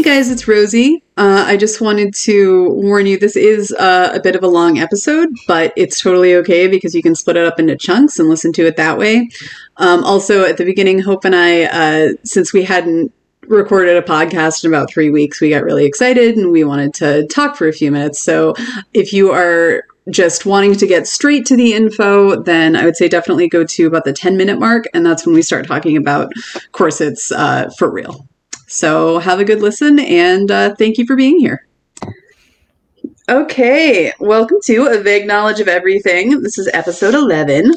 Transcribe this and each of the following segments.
Hi guys, it's Rosy. Uh, I just wanted to warn you this is uh, a bit of a long episode, but it's totally okay because you can split it up into chunks and listen to it that way. Um, also, at the beginning, Hope and I, uh, since we hadn't recorded a podcast in about three weeks, we got really excited and we wanted to talk for a few minutes. So if you are just wanting to get straight to the info, then I would say definitely go to about the 10 minute mark, and that's when we start talking about corsets uh, for real. So have a good listen, and uh, thank you for being here. Okay, welcome to A Vague Knowledge of Everything. This is episode 11.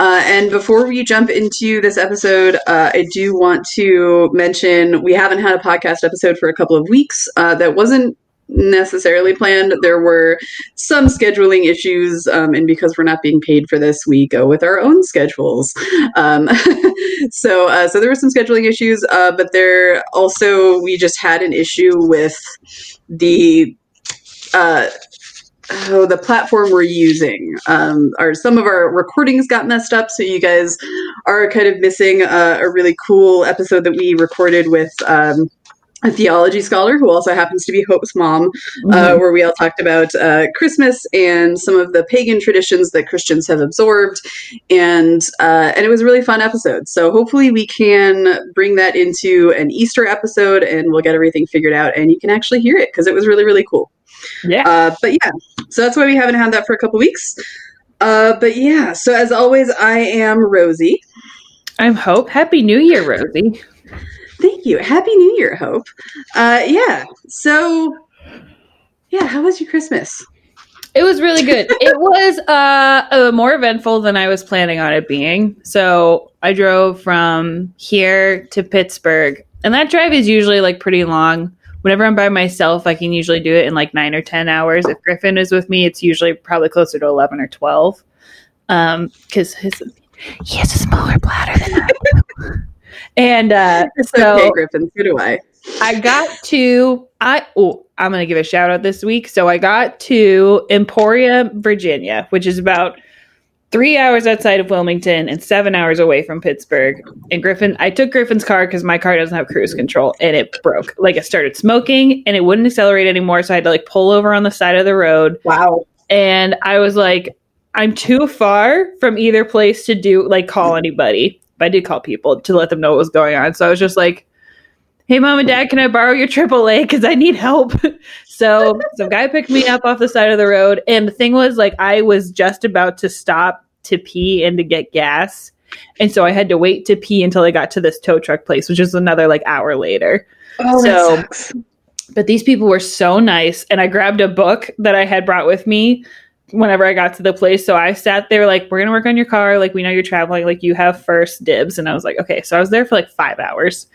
Uh, and before we jump into this episode, uh, I do want to mention we haven't had a podcast episode for a couple of weeks. Uh, that wasn't necessarily planned. There were some scheduling issues, um, and because we're not being paid for this, we go with our own schedules. Um, so, uh, so there were some scheduling issues, uh, but there also we just had an issue with the. Uh, oh, the platform we're using. Um, our some of our recordings got messed up, so you guys are kind of missing a, a really cool episode that we recorded with um, a theology scholar who also happens to be Hope's mom, uh, mm-hmm. uh, where we all talked about uh, Christmas and some of the pagan traditions that Christians have absorbed, and uh, and it was a really fun episode. So hopefully we can bring that into an Easter episode, and we'll get everything figured out, and you can actually hear it because it was really really cool. Yeah. Uh, but yeah, so that's why we haven't had that for a couple weeks. Uh, but yeah, so as always, I am Rosy. I'm Hope. Happy New Year, Rosy. Thank you. Happy New Year, Hope. Uh, yeah. So, yeah, how was your Christmas? It was really good. it was uh, more eventful than I was planning on it being. So I drove from here to Pittsburgh, and that drive is usually like pretty long. Whenever I'm by myself, I can usually do it in like nine or ten hours. If Griffin is with me, it's usually probably closer to eleven or twelve, because um, his he has a smaller bladder than I. And uh, so okay, Griffin. So do I. I got to I oh I'm gonna give a shout out this week. So I got to Emporia, Virginia, which is about three hours outside of Wilmington and seven hours away from Pittsburgh. And Griffin, I took Griffin's car because my car doesn't have cruise control, and it broke. Like it started smoking, and it wouldn't accelerate anymore. So I had to like pull over on the side of the road. Wow. And I was like, I'm too far from either place to do like call anybody. I did call people to let them know what was going on. So I was just like, hey, mom and dad, can I borrow your AAA? Because I need help. so some guy picked me up off the side of the road. And the thing was, like, I was just about to stop to pee and to get gas. And so I had to wait to pee until I got to this tow truck place, which is another like hour later. Oh, so, but these people were so nice. And I grabbed a book that I had brought with me whenever I got to the place. So I sat there like, we're gonna work on your car. Like we know you're traveling. Like you have first dibs. And I was like, okay. So I was there for like five hours.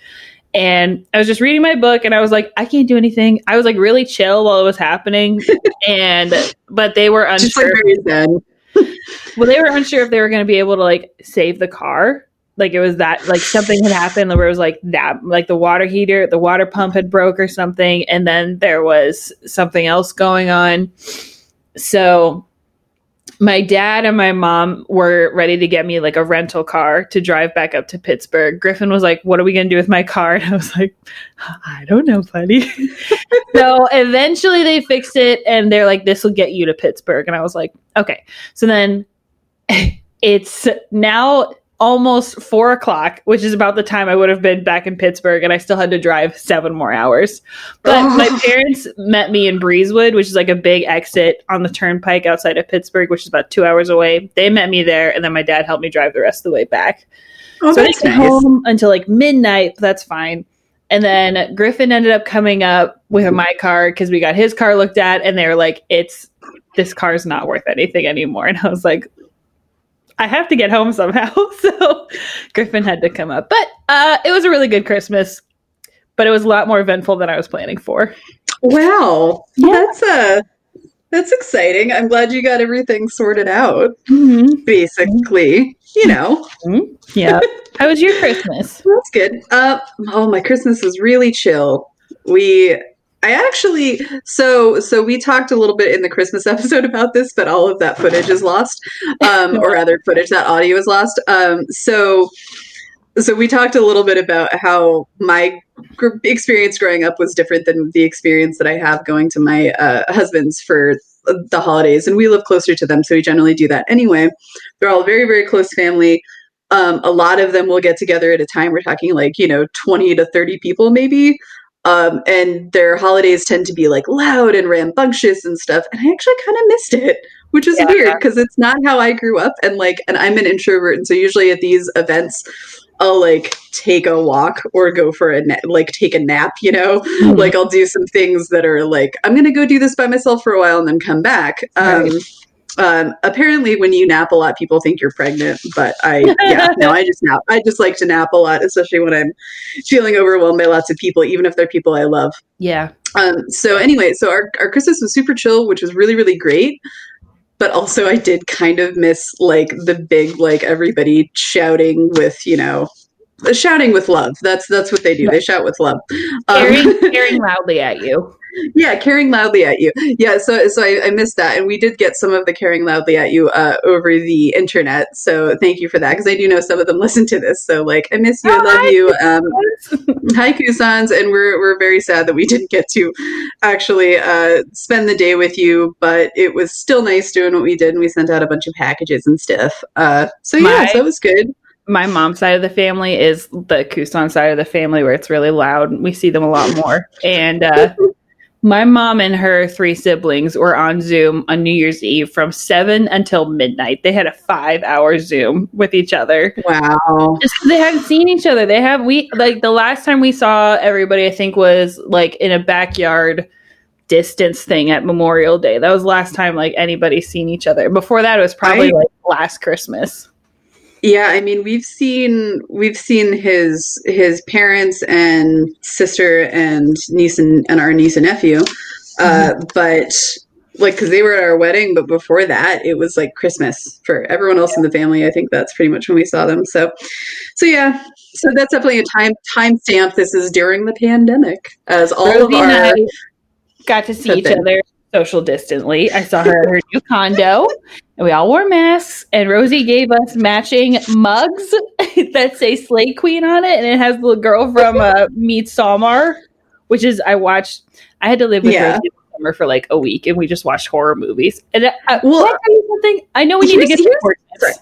And I was just reading my book and I was like, I can't do anything. I was like really chill while it was happening. and but they were unsure. well, they were unsure if they were gonna be able to like save the car. Like it was that like something had happened where it was like that like the water heater, the water pump had broke or something, and then there was something else going on so my dad and my mom were ready to get me like a rental car to drive back up to Pittsburgh. Griffin was like, What are we going to do with my car? And I was like, I don't know, buddy. so eventually they fixed it and they're like, This will get you to Pittsburgh. And I was like, Okay. So then it's now almost four o'clock, which is about the time I would have been back in Pittsburgh, and I still had to drive seven more hours. But oh. my parents met me in Breezewood, which is like a big exit on the turnpike outside of Pittsburgh, which is about two hours away. They met me there, and then my dad helped me drive the rest of the way back. Oh, so I nice. home until like midnight. But that's fine. And then Griffin ended up coming up with my car because we got his car looked at, and they were like, "It's this car's not worth anything anymore." And I was like, I have to get home somehow. so Griffin had to come up. But uh, it was a really good Christmas, but it was a lot more eventful than I was planning for. Wow. Yeah. That's uh that's exciting. I'm glad you got everything sorted out. Mm-hmm. Basically, you know. Mm-hmm. Yeah. How was your Christmas? That's good. Uh, oh, my Christmas was really chill. We I actually so so we talked a little bit in the Christmas episode about this, but all of that footage is lost, um, or rather, footage that audio is lost. Um, so so we talked a little bit about how my gr- experience growing up was different than the experience that I have going to my uh, husband's for the holidays, and we live closer to them, so we generally do that anyway. They're all very, very close family. Um, a lot of them will get together at a time. We're talking like you know twenty to thirty people, maybe. Um, and their holidays tend to be like loud and rambunctious and stuff. And I actually kind of missed it, which is Yeah. weird because it's not how I grew up. And like, and I'm an introvert, and so usually at these events, I'll like take a walk or go for a na- like take a nap. You know, Mm-hmm. like I'll do some things that are like I'm gonna go do this by myself for a while and then come back. Um, Right. Um, apparently, when you nap a lot, people think you're pregnant. But I, yeah, no, I just nap. I just like to nap a lot, especially when I'm feeling overwhelmed by lots of people, even if they're people I love. Yeah. Um, so anyway, so our, our Christmas was super chill, which was really, really great. But also I did kind of miss like the big, like everybody shouting with, you know, shouting with love. That's, that's what they do. They shout with love. Um, Caring, caring loudly at you. yeah, caring loudly at you. Yeah, so so I, I missed that, and we did get some of the caring loudly at you uh, over the internet. So thank you for that, because I do know some of them listen to this. So like, I miss you, I Oh, love hi, you. Um, hi, Kusans, and we're we're very sad that we didn't get to actually uh, spend the day with you, but it was still nice doing what we did, and we sent out a bunch of packages and stuff. Uh, so yeah, My- so it was good. My mom's side of the family is the Kusan side of the family where it's really loud. We see them a lot more. And uh, my mom and her three siblings were on Zoom on New Year's Eve from 7 until midnight. They had a five hour Zoom with each other. Wow. Just they haven't seen each other. They have we like the last time we saw everybody, I think, was like in a backyard distance thing at Memorial Day. That was the last time like anybody's seen each other. Before that, it was probably like last Christmas. Yeah, I mean we've seen we've seen his his parents and sister and niece and, and our niece and nephew, uh, but like because they were at our wedding, but before that it was like Christmas for everyone else in the family. I think that's pretty much when we saw them. So, so yeah, so that's definitely a time time stamp. This is during the pandemic, as all Rosy of our got to see each other social distantly. I saw her at her new condo, and we all wore masks. And Rosy gave us matching mugs that say Slay Queen on it, and it has the girl from uh, Midsommar, which is I watched. I had to live with Yeah. Rosy summer for like a week, and we just watched horror movies. And uh, uh, Well, I something? I know we need to get to.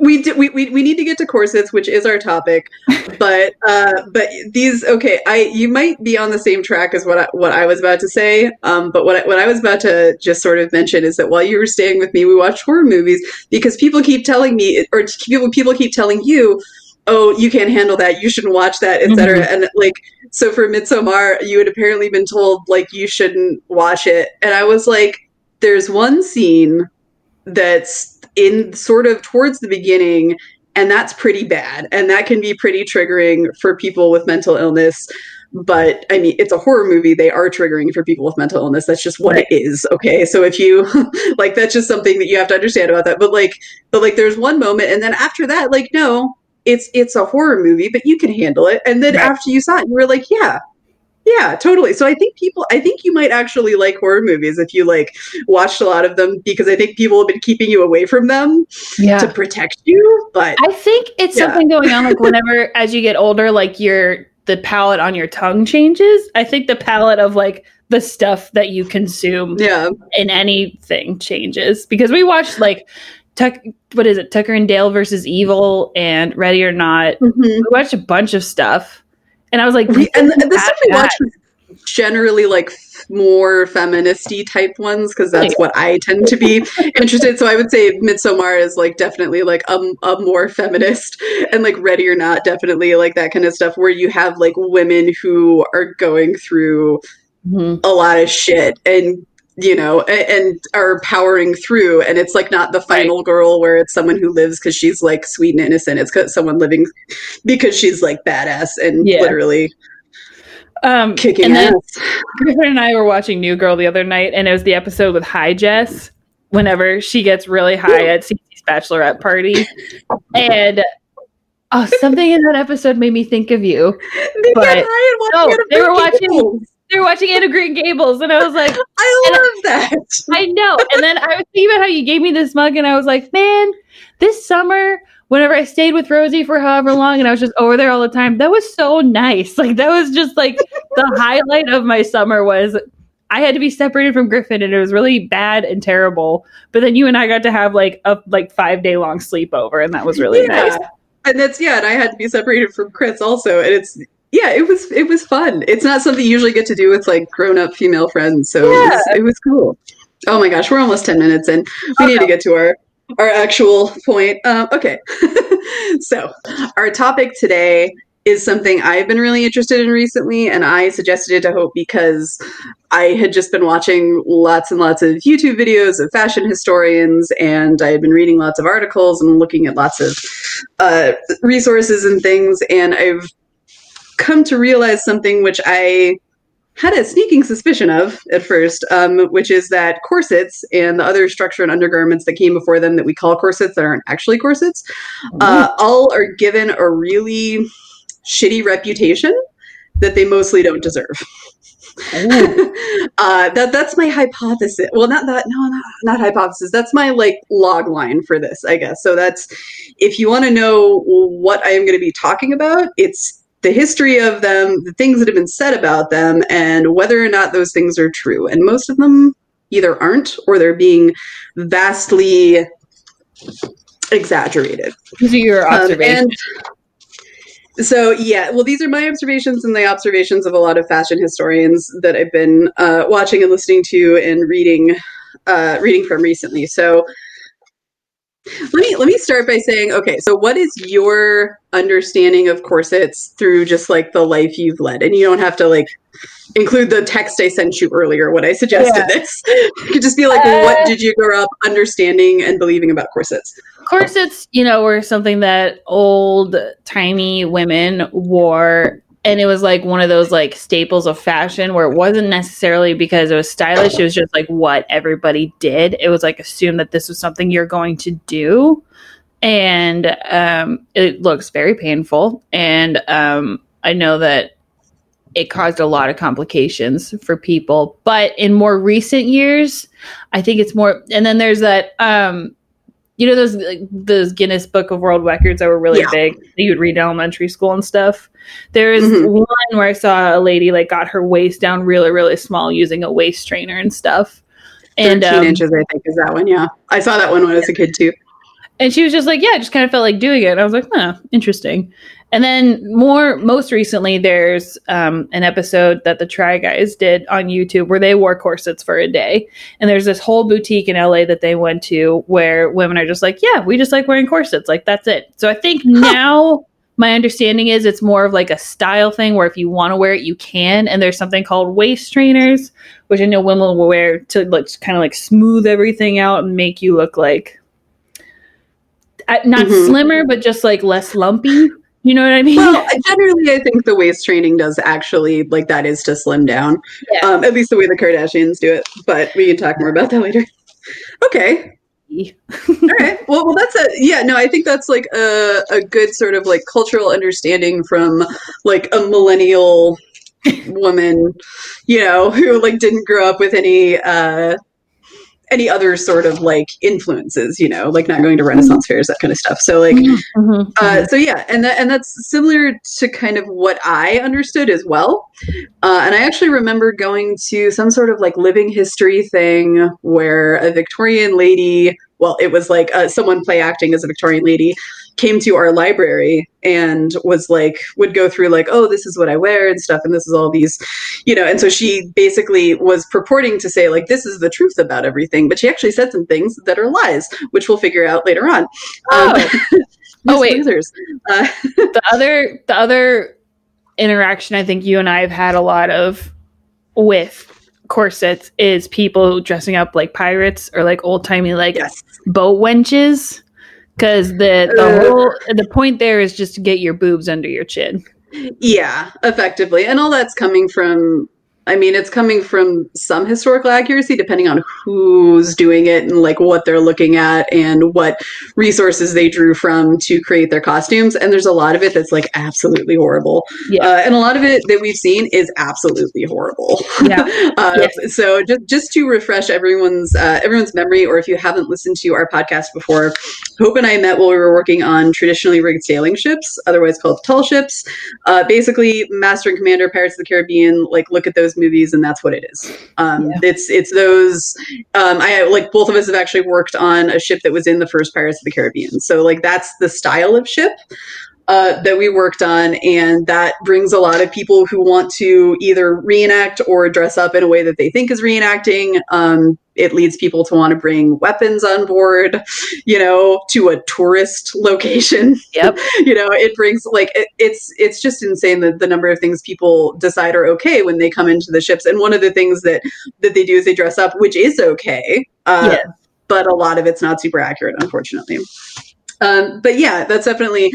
We, do, we, we we need to get to corsets which is our topic but uh but these okay i you might be on the same track as what I, what I was about to say um but what I, what I was about to just sort of mention is that while you were staying with me we watched horror movies because people keep telling me or people people keep telling you oh you can't handle that. You shouldn't watch that etc and like so for midsommar you had apparently been told like you shouldn't watch it. And i was like there's one scene that's in sort of towards the beginning and that's pretty bad. And that can be pretty triggering for people with mental illness. But i mean it's a horror movie. They are triggering for people with mental illness. That's just what it is okay? So if you like that's just something that you have to understand about that. But like but like there's one moment and then after that like no it's it's a horror movie but you can handle it. And then Right. after you saw it you were like yeah yeah totally so i think people i think you might actually like horror movies if you like watched a lot of them because i think people have been keeping you away from them Yeah. to protect you but I think it's Yeah. something going on like whenever as you get older, like your the palate on your tongue changes. I think the palate of like the stuff that you consume yeah in anything changes because we watched like Tuck what is it, Tucker and Dale versus Evil and Ready or Not. Mhm. We watched a bunch of stuff. And I was like, this and the stuff we watch generally like more feministy type ones because that's what I tend to be interested. So I would say Midsommar is like definitely like a, a more feminist and like Ready or Not definitely like that kind of stuff where you have like women who are going through Mhm. a lot of shit and you know and are powering through and it's like not the final girl where it's someone who lives because she's like sweet and innocent It's someone living because she's like badass and Yeah. literally Um, kicking and then ass Griffin and I were watching New Girl the other night, and it was the episode with High Jess. Whenever she gets really high at Cece's bachelorette party, and oh, something in that episode made me think of you. they but- get high and watch no, they were watching- Gables. They were watching Anne of Green Gables, and I was like, I love that I know. And then I was thinking about how you gave me this mug, and I was like, man, this summer whenever I stayed with Rosy for however long and I was just over there all the time, that was so nice. Like that was just like the highlight of my summer was I had to be separated from Griffin and it was really bad and terrible. But then you and I got to have like a like five day long sleepover and that was really Yeah. nice. And that's yeah, and I had to be separated from Chris also, and it's yeah, it was it was fun. It's not something you usually get to do with like grown up female friends, so it, was, it was cool. Oh my gosh, we're almost ten minutes in. We Oh, need to get to our our actual point. Um, okay, so our topic today is something I've been really interested in recently, and I suggested it to Hope because I had just been watching lots and lots of YouTube videos of fashion historians, and I had been reading lots of articles and looking at lots of uh, resources and things, and I've come to realize something which I had a sneaking suspicion of at first, um, which is that corsets and the other structure and undergarments that came before them that we call corsets that aren't actually corsets, uh, all are given a really shitty reputation that they mostly don't deserve. uh, that that's my hypothesis. Well, not that. No, not, not hypothesis. That's my like log line for this, I guess. So that's if you want to know what I am going to be talking about, it's the history of them, the things that have been said about them, and whether or not those things are true. And most of them either aren't or they're being vastly exaggerated. These are your Um, observations. and so, yeah, well, these are my observations and the observations of a lot of fashion historians that I've been uh, watching and listening to and reading, uh, reading from recently. So, let me let me start by saying, okay, so what is your understanding of corsets through just like the life you've led? And you don't have to like include the text I sent you earlier when I suggested Yeah. this. It could just be like, Uh, what did you grow up understanding and believing about corsets? corsets, you know, were something that old timey women wore. And it was like one of those like staples of fashion where it wasn't necessarily because it was stylish. It was just like what everybody did. It was like assumed that this was something you're going to do. And um, it looks very painful. And um, I know that it caused a lot of complications for people. But in more recent years, I think it's more. And then there's that um, you know those like, those Guinness Book of World Records that were really Yeah. big that you would read in elementary school and stuff. There's Mhm. one where I saw a lady like got her waist down really really small using a waist trainer and stuff. And 13 um, inches, I think, is that one. Yeah. I saw that one when I was a kid too. and she was just like, yeah, I just kind of felt like doing it. And I was like, huh, interesting. And then more, most recently, there's um, an episode that the Try Guys did on YouTube where they wore corsets for a day. And there's this whole boutique in LA that they went to where women are just like, yeah, we just like wearing corsets. Like, that's it. So I think now my understanding is it's more of like a style thing where if you want to wear it, you can. And there's something called waist trainers, which I know women will wear to like kind of like smooth everything out and make you look like uh, not Mhm. slimmer, but just like less lumpy. You know what I mean? Well, generally, I think the waist training does actually, like, that is to slim down. Yeah. Um, at least the way the Kardashians do it. But we can talk more about that later. Okay. All right. Well, well, that's a yeah. No, I think that's like a a good sort of like cultural understanding from like a millennial woman, you know, who like didn't grow up with any uh any other sort of like influences, you know, like not going to Renaissance fairs, that kind of stuff. So like Mhm. uh, so yeah, and that, and that's similar to kind of what I understood as well. Uh, and I actually remember going to some sort of like living history thing where a Victorian lady, well, it was like uh, someone play acting as a Victorian lady, came to our library and was like would go through like, oh, this is what I wear and stuff, and this is all these, you know. And so she basically was purporting to say like this is the truth about everything, but she actually said some things that are lies, which we'll figure out later on. Um, Oh. Oh, wait. Uh, the other the other interaction I think you and I have had a lot of with corsets is people dressing up like pirates or like old timey like yes. boat wenches. Because the the Uh. whole the point there is just to get your boobs under your chin. Yeah, effectively. And all that's coming from I mean, it's coming from some historical accuracy, depending on who's doing it and like what they're looking at and what resources they drew from to create their costumes. And there's a lot of it that's like absolutely horrible. Yeah. Uh, and a lot of it that we've seen is absolutely horrible. Yeah. uh, Yes. So just just to refresh everyone's uh, everyone's memory, or if you haven't listened to our podcast before, Hope and I met while we were working on traditionally rigged sailing ships, otherwise called tall ships. Uh, basically, Master and Commander, Pirates of the Caribbean. Like, look at those movies, and that's what it is. Um, Yeah. It's it's those. Um, I like both of us have actually worked on a ship that was in the first Pirates of the Caribbean. So like that's the style of ship. Uh, that we worked on, and that brings a lot of people who want to either reenact or dress up in a way that they think is reenacting. Um, it leads people to want to bring weapons on board, you know, to a tourist location. Yep. you know, it brings like it, it's it's just insane that the number of things people decide are okay when they come into the ships. And one of the things that that they do is they dress up, which is okay. Uh, Yeah. But a lot of it's not super accurate, unfortunately. Um, but yeah, that's definitely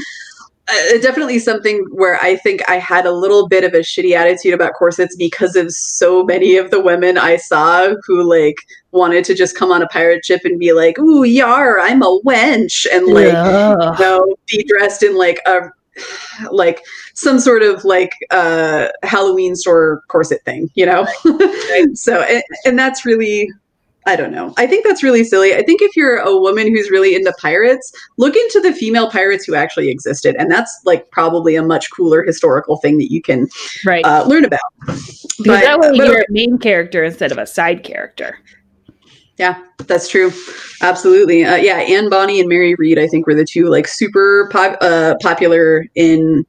uh, definitely something where I think I had a little bit of a shitty attitude about corsets because of so many of the women I saw who like wanted to just come on a pirate ship and be like, "Ooh, yar, I'm a wench," and like Ugh. you know, be dressed in like a like some sort of like uh Halloween store corset thing, you know. so and, and that's really I don't know. I think that's really silly. I think if you're a woman who's really into pirates, look into the female pirates who actually existed, and that's like probably a much cooler historical thing that you can right. uh, learn about. because but- that way but- you're a main character instead of a side character. Yeah, that's true. Absolutely. Uh, yeah, Anne Bonny and Mary Read, I think, were the two like super pop- uh, popular in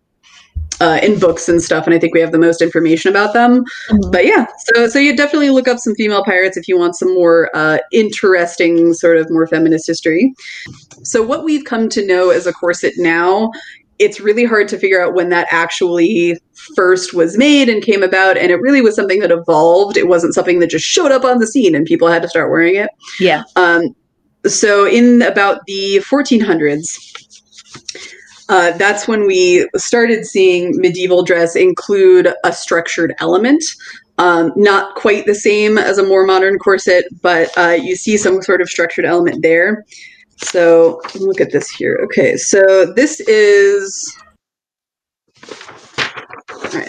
uh, in books and stuff, and I think we have the most information about them. But yeah, so so you definitely look up some female pirates if you want some more uh, interesting, sort of more feminist history. So what we've come to know as a corset now, it's really hard to figure out when that actually first was made and came about, and it really was something that evolved. It wasn't something that just showed up on the scene and people had to start wearing it. Yeah. Um, so in about the 1400s, uh, that's when we started seeing medieval dress include a structured element. Um, not quite the same as a more modern corset, but uh, you see some sort of structured element there. So look at this here. Okay, so this is. All right.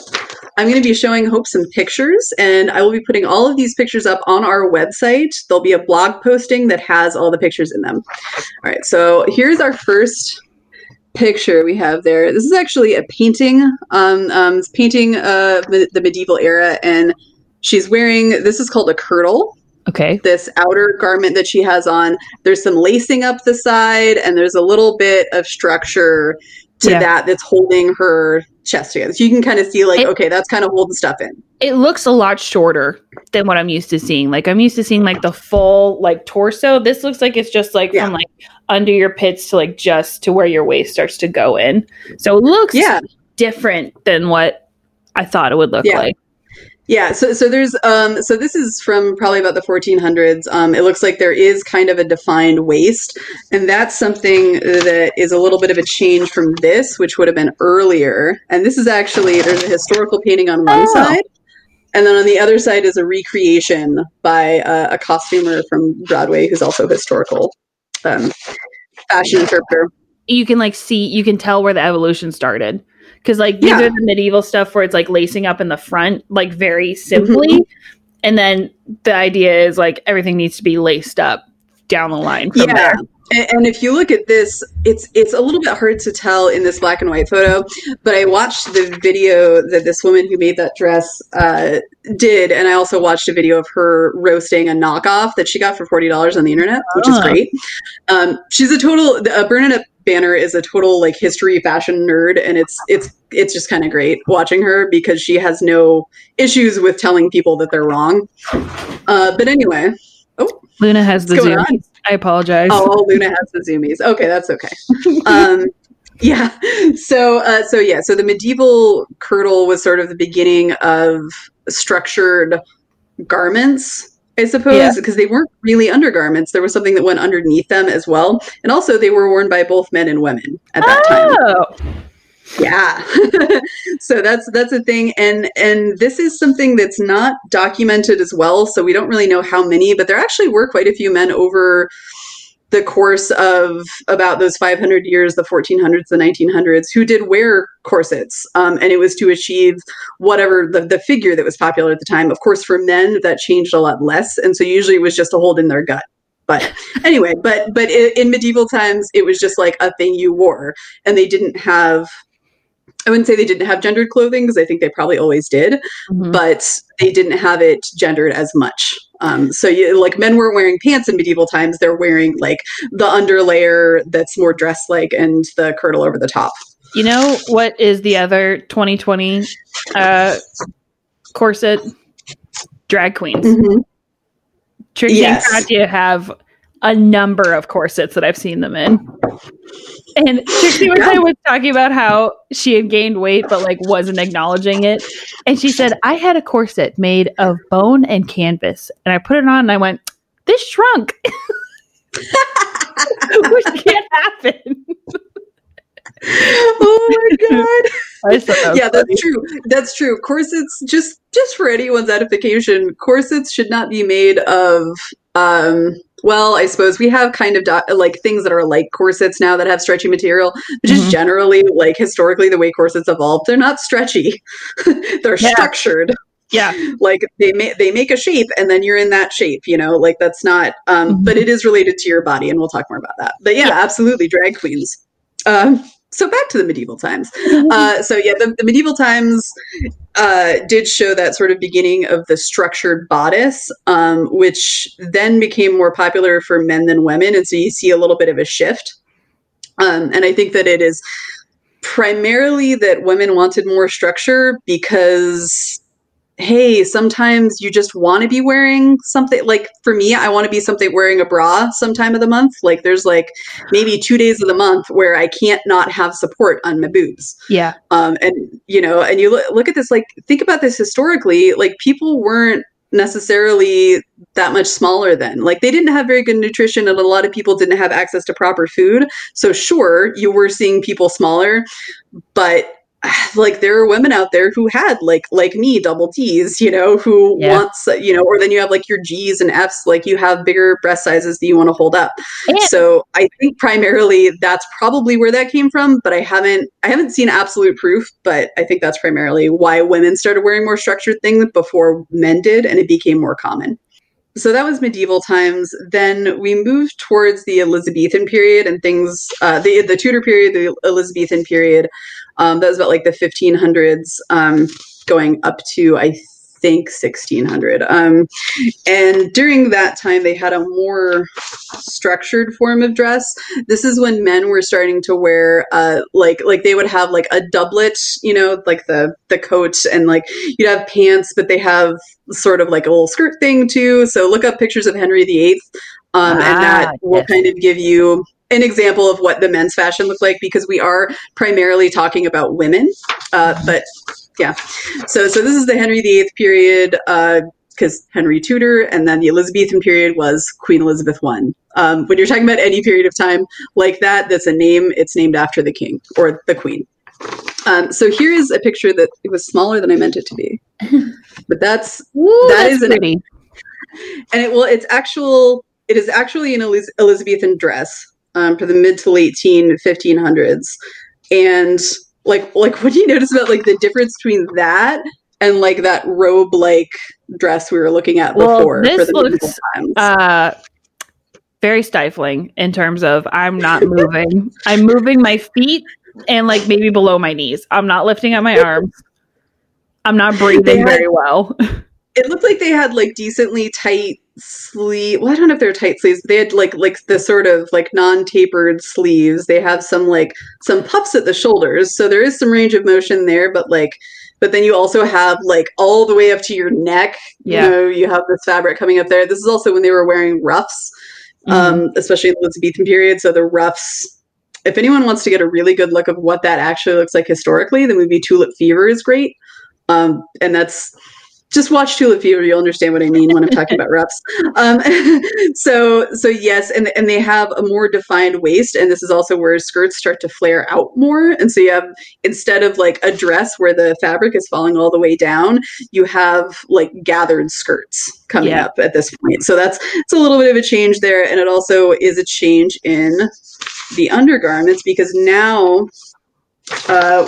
I'm going to be showing Hope some pictures, and I will be putting all of these pictures up on our website. There'll be a blog posting that has all the pictures in them. All right, so here's our first picture we have there. This is actually a painting, um, um, it's painting uh, the, the medieval era, and she's wearing this is called a kirtle Okay. this outer garment that she has on. There's some lacing up the side, and there's a little bit of structure to Yeah. that that's holding her chest together. So you can kind of see, like, It- okay, that's kind of holding stuff in. It looks a lot shorter than what I'm used to seeing. Like I'm used to seeing like the full like torso. This looks like it's just like Yeah. from like under your pits to like just to where your waist starts to go in. So it looks Yeah. different than what I thought it would look Yeah. like. Yeah, so so there's um so this is from probably about the 1400s. Um, it looks like there is kind of a defined waist, and that's something that is a little bit of a change from this, which would have been earlier. And this is actually there's a historical painting on one Oh. side, and then on the other side is a recreation by uh, a costumer from Broadway who's also historical um, fashion interpreter. You can like see you can tell where the evolution started. Cause like these Yeah. are the medieval stuff where it's like lacing up in the front, like very simply. And then the idea is like everything needs to be laced up down the line from Yeah. there. And, if you look at this, it's it's a little bit hard to tell in this black and white photo. But I watched the video that this woman who made that dress uh, did, and I also watched a video of her roasting a knockoff that she got for forty dollars on the internet, which is Ah. great. Um, she's a total uh, Bernadette Banner is a total like history fashion nerd, and it's it's it's just kind of great watching her because she has no issues with telling people that they're wrong. Uh, but anyway, oh, Luna has the What's going zoom. I apologize. Oh, Luna has the zoomies. Okay, that's okay. Um, yeah. So, uh, so yeah. So the medieval kirtle was sort of the beginning of structured garments, I suppose, Yeah. because they weren't really undergarments. There was something that went underneath them as well, and also they were worn by both men and women at that time. Oh, Yeah. so that's that's a thing and and this is something that's not documented as well, so we don't really know how many, but there actually were quite a few men over the course of about those 500 years, the 1400s, the 1900s, who did wear corsets. Um, and it was to achieve whatever the, the figure that was popular at the time. Of course, for men, that changed a lot less. And so usually it was just a hold in their gut. But anyway, but but in medieval times, it was just like a thing you wore, and they didn't have I wouldn't say they didn't have gendered clothing because I think they probably always did, mm-hmm. but they didn't have it gendered as much. Um, so you, like men weren't wearing pants in medieval times; they're wearing like the underlayer that's more dress like and the kirtle over the top. You know what is the other 2020 uh, corset? Drag queens. Mm-hmm. Yes. and Katya have a number of corsets that I've seen them in. And Trixie was, was talking about how she had gained weight, but like wasn't acknowledging it. And she said, I had a corset made of bone and canvas. And I put it on and I went, This shrunk. Which can't happen. oh my god. Yeah, that's true. That's true. Corsets just just for anyone's edification, corsets should not be made of um well, I suppose we have kind of do- like things that are like corsets now that have stretchy material, but just mm-hmm. generally, like historically, the way corsets evolved, they're not stretchy. they're yeah. structured. Yeah, like they make they make a shape, and then you're in that shape. You know, like that's not. Um, mm-hmm. But it is related to your body, and we'll talk more about that. But yeah, yeah. absolutely, drag queens. Um, so back to the medieval times. Mm-hmm. Uh, so yeah, the, the medieval times uh, did show that sort of beginning of the structured bodice, um, which then became more popular for men than women, and so you see a little bit of a shift. Um, and I think that it is primarily that women wanted more structure because hey, sometimes you just want to be wearing something like for me, I want to be something wearing a bra sometime of the month. Like there's like maybe two days of the month where I can't not have support on my boobs. Yeah. Um, and you know, and you look, look at this, like think about this historically, like people weren't necessarily that much smaller then. Like they didn't have very good nutrition and a lot of people didn't have access to proper food. So sure, you were seeing people smaller, but like there are women out there who had like like me double D's, you know, who yeah. wants you know, or then you have like your G's and F's, like you have bigger breast sizes that you want to hold up. Yeah. So I think primarily that's probably where that came from, but I haven't I haven't seen absolute proof, but I think that's primarily why women started wearing more structured things before men did, and it became more common. So that was medieval times. Then we moved towards the Elizabethan period and things, uh, the the Tudor period, the Elizabethan period. Um, that was about like the 1500s, um, going up to I think 1600. Um, and during that time, they had a more structured form of dress. This is when men were starting to wear, uh, like, like they would have like a doublet, you know, like the the coat, and like you'd have pants, but they have sort of like a little skirt thing too. So look up pictures of Henry VIII. Um, ah, and that will yes. kind of give you an example of what the men's fashion looked like because we are primarily talking about women. Uh, but yeah, so so this is the Henry VIII period because uh, Henry Tudor, and then the Elizabethan period was Queen Elizabeth I. Um, when you're talking about any period of time like that, that's a name. It's named after the king or the queen. Um, so here is a picture that it was smaller than I meant it to be, but that's Ooh, that that's is pretty. An, and it well, it's actual. It is actually an Eliz- Elizabethan dress um, for the mid to late teen 1500s, and like like what do you notice about like the difference between that and like that robe like dress we were looking at well, before this looks uh very stifling in terms of i'm not moving. I'm moving my feet and like maybe below my knees. I'm not lifting up my arms. i'm not breathing had, very well. It looked like they had like decently tight sleeve well i don't know if they're tight sleeves but they had like like the sort of like non-tapered sleeves. They have some like some puffs at the shoulders. So there is some range of motion there but like but then you also have like all the way up to your neck. Yeah. you know you have this fabric coming up there. This is also when they were wearing ruffs mm-hmm. um, especially in the elizabethan period. So the ruffs if anyone wants to get a really good look of what that actually looks like historically the movie tulip fever is great. Um, and that's just watch Tulip Fever. You'll understand what I mean when I'm talking about reps. Um, so, so yes, and and they have a more defined waist, and this is also where skirts start to flare out more. And so you have instead of like a dress where the fabric is falling all the way down, you have like gathered skirts coming Yeah. up at this point. So that's it's a little bit of a change there, and it also is a change in the undergarments because now. Uh,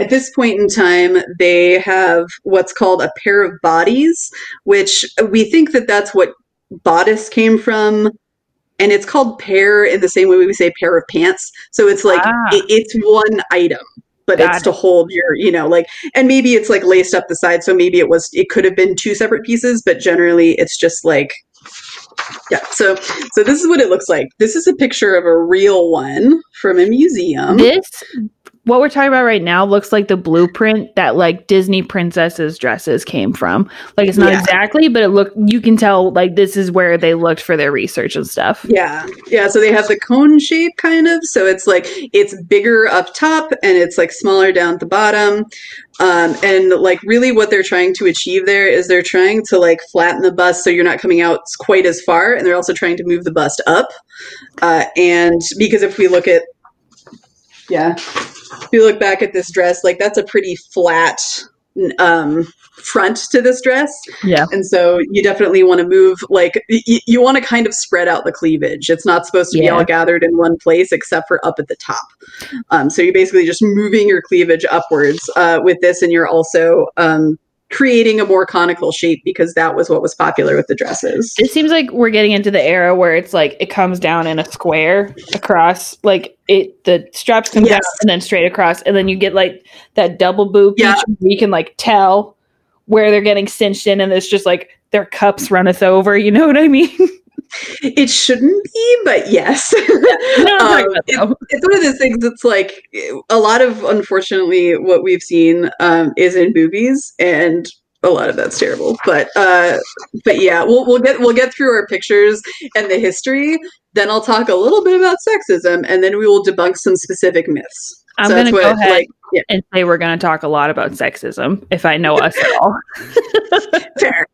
at this point in time, they have what's called a pair of bodies, which we think that that's what bodice came from. And it's called pair in the same way we say pair of pants. So it's like Ah. it, it's one item, but Got it's to hold your, you know, like, and maybe it's like laced up the side. So maybe it was, it could have been two separate pieces, but generally it's just like, yeah. So, so this is what it looks like. This is a picture of a real one from a museum. This what we're talking about right now looks like the blueprint that like Disney princesses dresses came from. Like it's not Yeah. exactly, but it look you can tell like this is where they looked for their research and stuff. Yeah. Yeah. So they have the cone shape kind of. So it's like it's bigger up top and it's like smaller down at the bottom. Um, and like really what they're trying to achieve there is they're trying to like flatten the bust so you're not coming out quite as far. And they're also trying to move the bust up. Uh, and because if we look at, yeah, if you look back at this dress, like that's a pretty flat um, front to this dress. Yeah. And so you definitely want to move, like, y- you want to kind of spread out the cleavage. It's not supposed to be all gathered in one place except for up at the top. Um, so you're basically just moving your cleavage upwards uh, with this, and you're also um, creating a more conical shape because that was what was popular with the dresses. It seems like we're getting into the era where it's like it comes down in a square across, like it the straps come Yes. down and then straight across, and then you get like that double boob Yeah. where you can like tell where they're getting cinched in, and it's just like their cups runneth over. You know what I mean? It shouldn't be, but yes. You know what I'm talking Um, it- it's one of those things that's like a lot of unfortunately what we've seen um, is in movies and a lot of that's terrible but uh but yeah we'll we'll get we'll get through our pictures and the history then i'll talk a little bit about sexism and then we will debunk some specific myths I'm So gonna go what, ahead like yeah and say we're gonna talk a lot about sexism if I know us at all. fair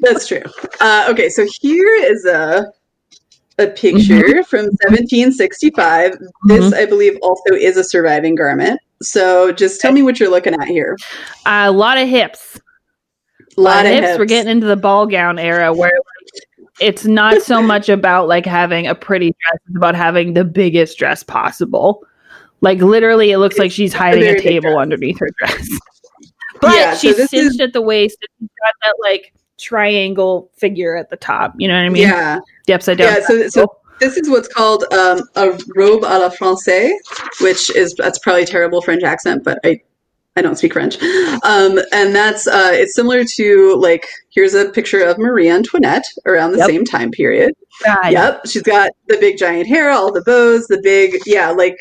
that's true uh okay so here is a a picture mm-hmm. from 1765 this mm-hmm. i believe also is a surviving garment so just tell me what you're looking at here uh, a lot of hips. a lot of hips. hips. We're getting into the ball gown era where like, it's not so much about like having a pretty dress; it's about having the biggest dress possible. Like literally, it looks like she's hiding a big table underneath her dress. But Yeah, she's this cinched is- at the waist. And she's got that like triangle figure at the top. You know what I mean? yeah The upside down. yeah so, so this is what's called um, a robe à la française which is that's probably terrible french accent but i I don't speak French, um, and that's uh, it's similar to like here's a picture of Marie Antoinette around the Yep. same time period. God. Yep, she's got the big giant hair, all the bows, the big yeah, like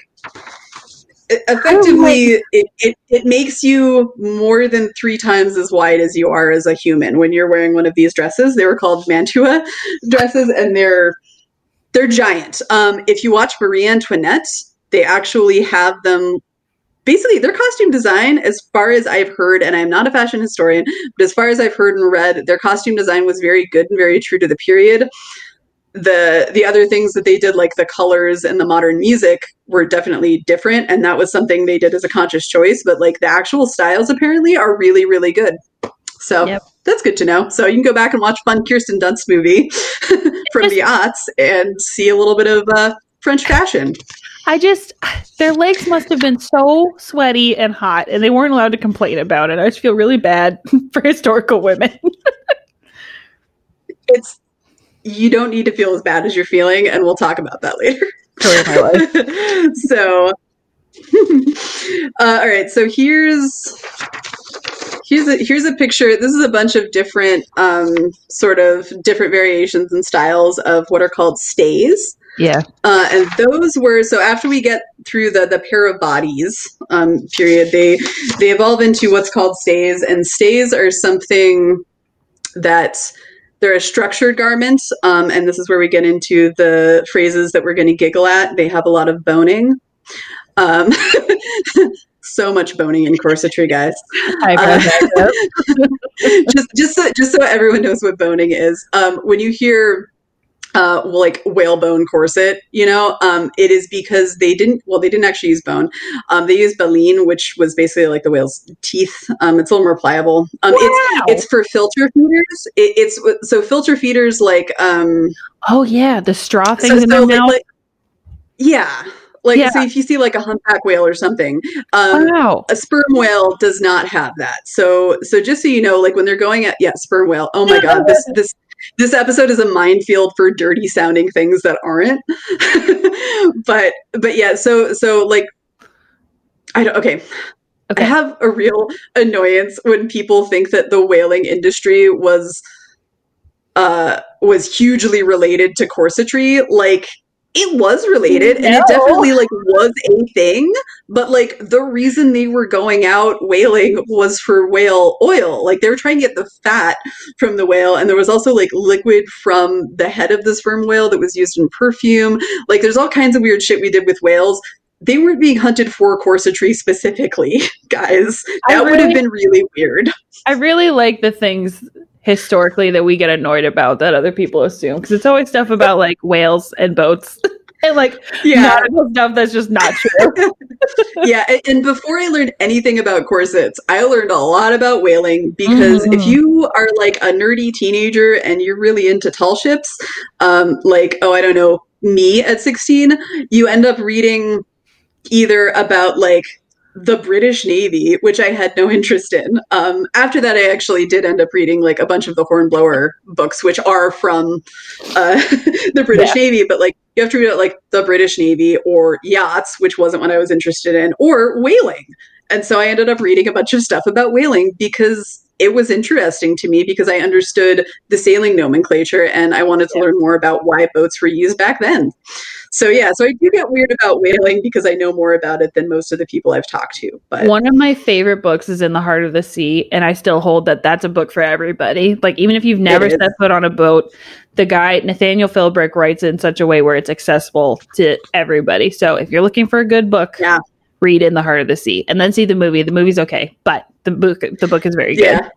effectively it, it, it makes you more than three times as wide as you are as a human when you're wearing one of these dresses. They were called mantua dresses, and they're they're giant. Um, if you watch Marie Antoinette, they actually have them. Basically, their costume design, as far as I've heard, and I'm not a fashion historian, but as far as I've heard and read, their costume design was very good and very true to the period the the other things that they did like the colors and the modern music were definitely different and that was something they did as a conscious choice but like the actual styles apparently are really really good so Yep. that's good to know so you can go back and watch fun kirsten dunst movie from the aughts and see a little bit of uh, french fashion I just, their legs must have been so sweaty and hot, and they weren't allowed to complain about it. I just feel really bad for historical women. it's you don't need to feel as bad as you're feeling and we'll talk about that later Story of my life. so uh, all right so here's here's a here's a picture this is a bunch of different um, sort of different variations and styles of what are called stays Yeah. uh, and those were so after we get through the the pair of bodies um, period they they evolve into what's called stays and stays are something that they're a structured garment um, and this is where we get into the phrases that we're going to giggle at they have a lot of boning um, so much boning in corsetry, guys. I've heard that, Uh, just just so, just so everyone knows what boning is. Um, when you hear uh, like whalebone corset, you know, um, it is because they didn't. Well, they didn't actually use bone. Um, they used baleen, which was basically like the whale's teeth. Um, it's a little more pliable. Um, Wow. It's it's for filter feeders. It, it's so filter feeders like um, Oh yeah, the straw so, things in so, like, like- yeah, like Yeah. so if you see like a humpback whale or something, um, wow. a sperm whale does not have that. So so just so you know, like when they're going at yeah, sperm whale. Oh my god, this this this episode is a minefield for dirty sounding things that aren't. but but yeah, so so like I don't okay. Okay. I have a real annoyance when people think that the whaling industry was uh was hugely related to corsetry. Like it was related and it definitely like was a thing, but like the reason they were going out whaling was for whale oil. Like they were trying to get the fat from the whale and there was also like liquid from the head of the sperm whale that was used in perfume. Like there's all kinds of weird shit we did with whales. They weren't being hunted for corsetry specifically, guys. That would have been really weird. I really like the things historically that we get annoyed about that other people assume because it's always stuff about like whales and boats and like nautical stuff that's just not true. yeah. and- And before I learned anything about corsets, I learned a lot about whaling because if Mhm. you are like a nerdy teenager and you're really into tall ships, um, like, oh, I don't know, me at 16, you end up reading either about like the British Navy, which I had no interest in. Um, after that, I actually did end up reading like a bunch of the Hornblower books, which are from uh, the British Navy. But like you have to read about like the British Navy or yachts, which wasn't what I was interested in, or whaling. And so I ended up reading a bunch of stuff about whaling because it was interesting to me because I understood the sailing nomenclature and I wanted to Yeah. learn more about why boats were used back then. So yeah, so I do get weird about whaling because I know more about it than most of the people I've talked to. But One of my favorite books is In the Heart of the Sea, and I still hold that that's a book for everybody. Like, even if you've never set foot on a boat, the guy, Nathaniel Philbrick, writes it in such a way where it's accessible to everybody. So, if you're looking for a good book, Yeah. Read In the Heart of the Sea and then see the movie. The movie's okay, but the book the book is very good. yeah.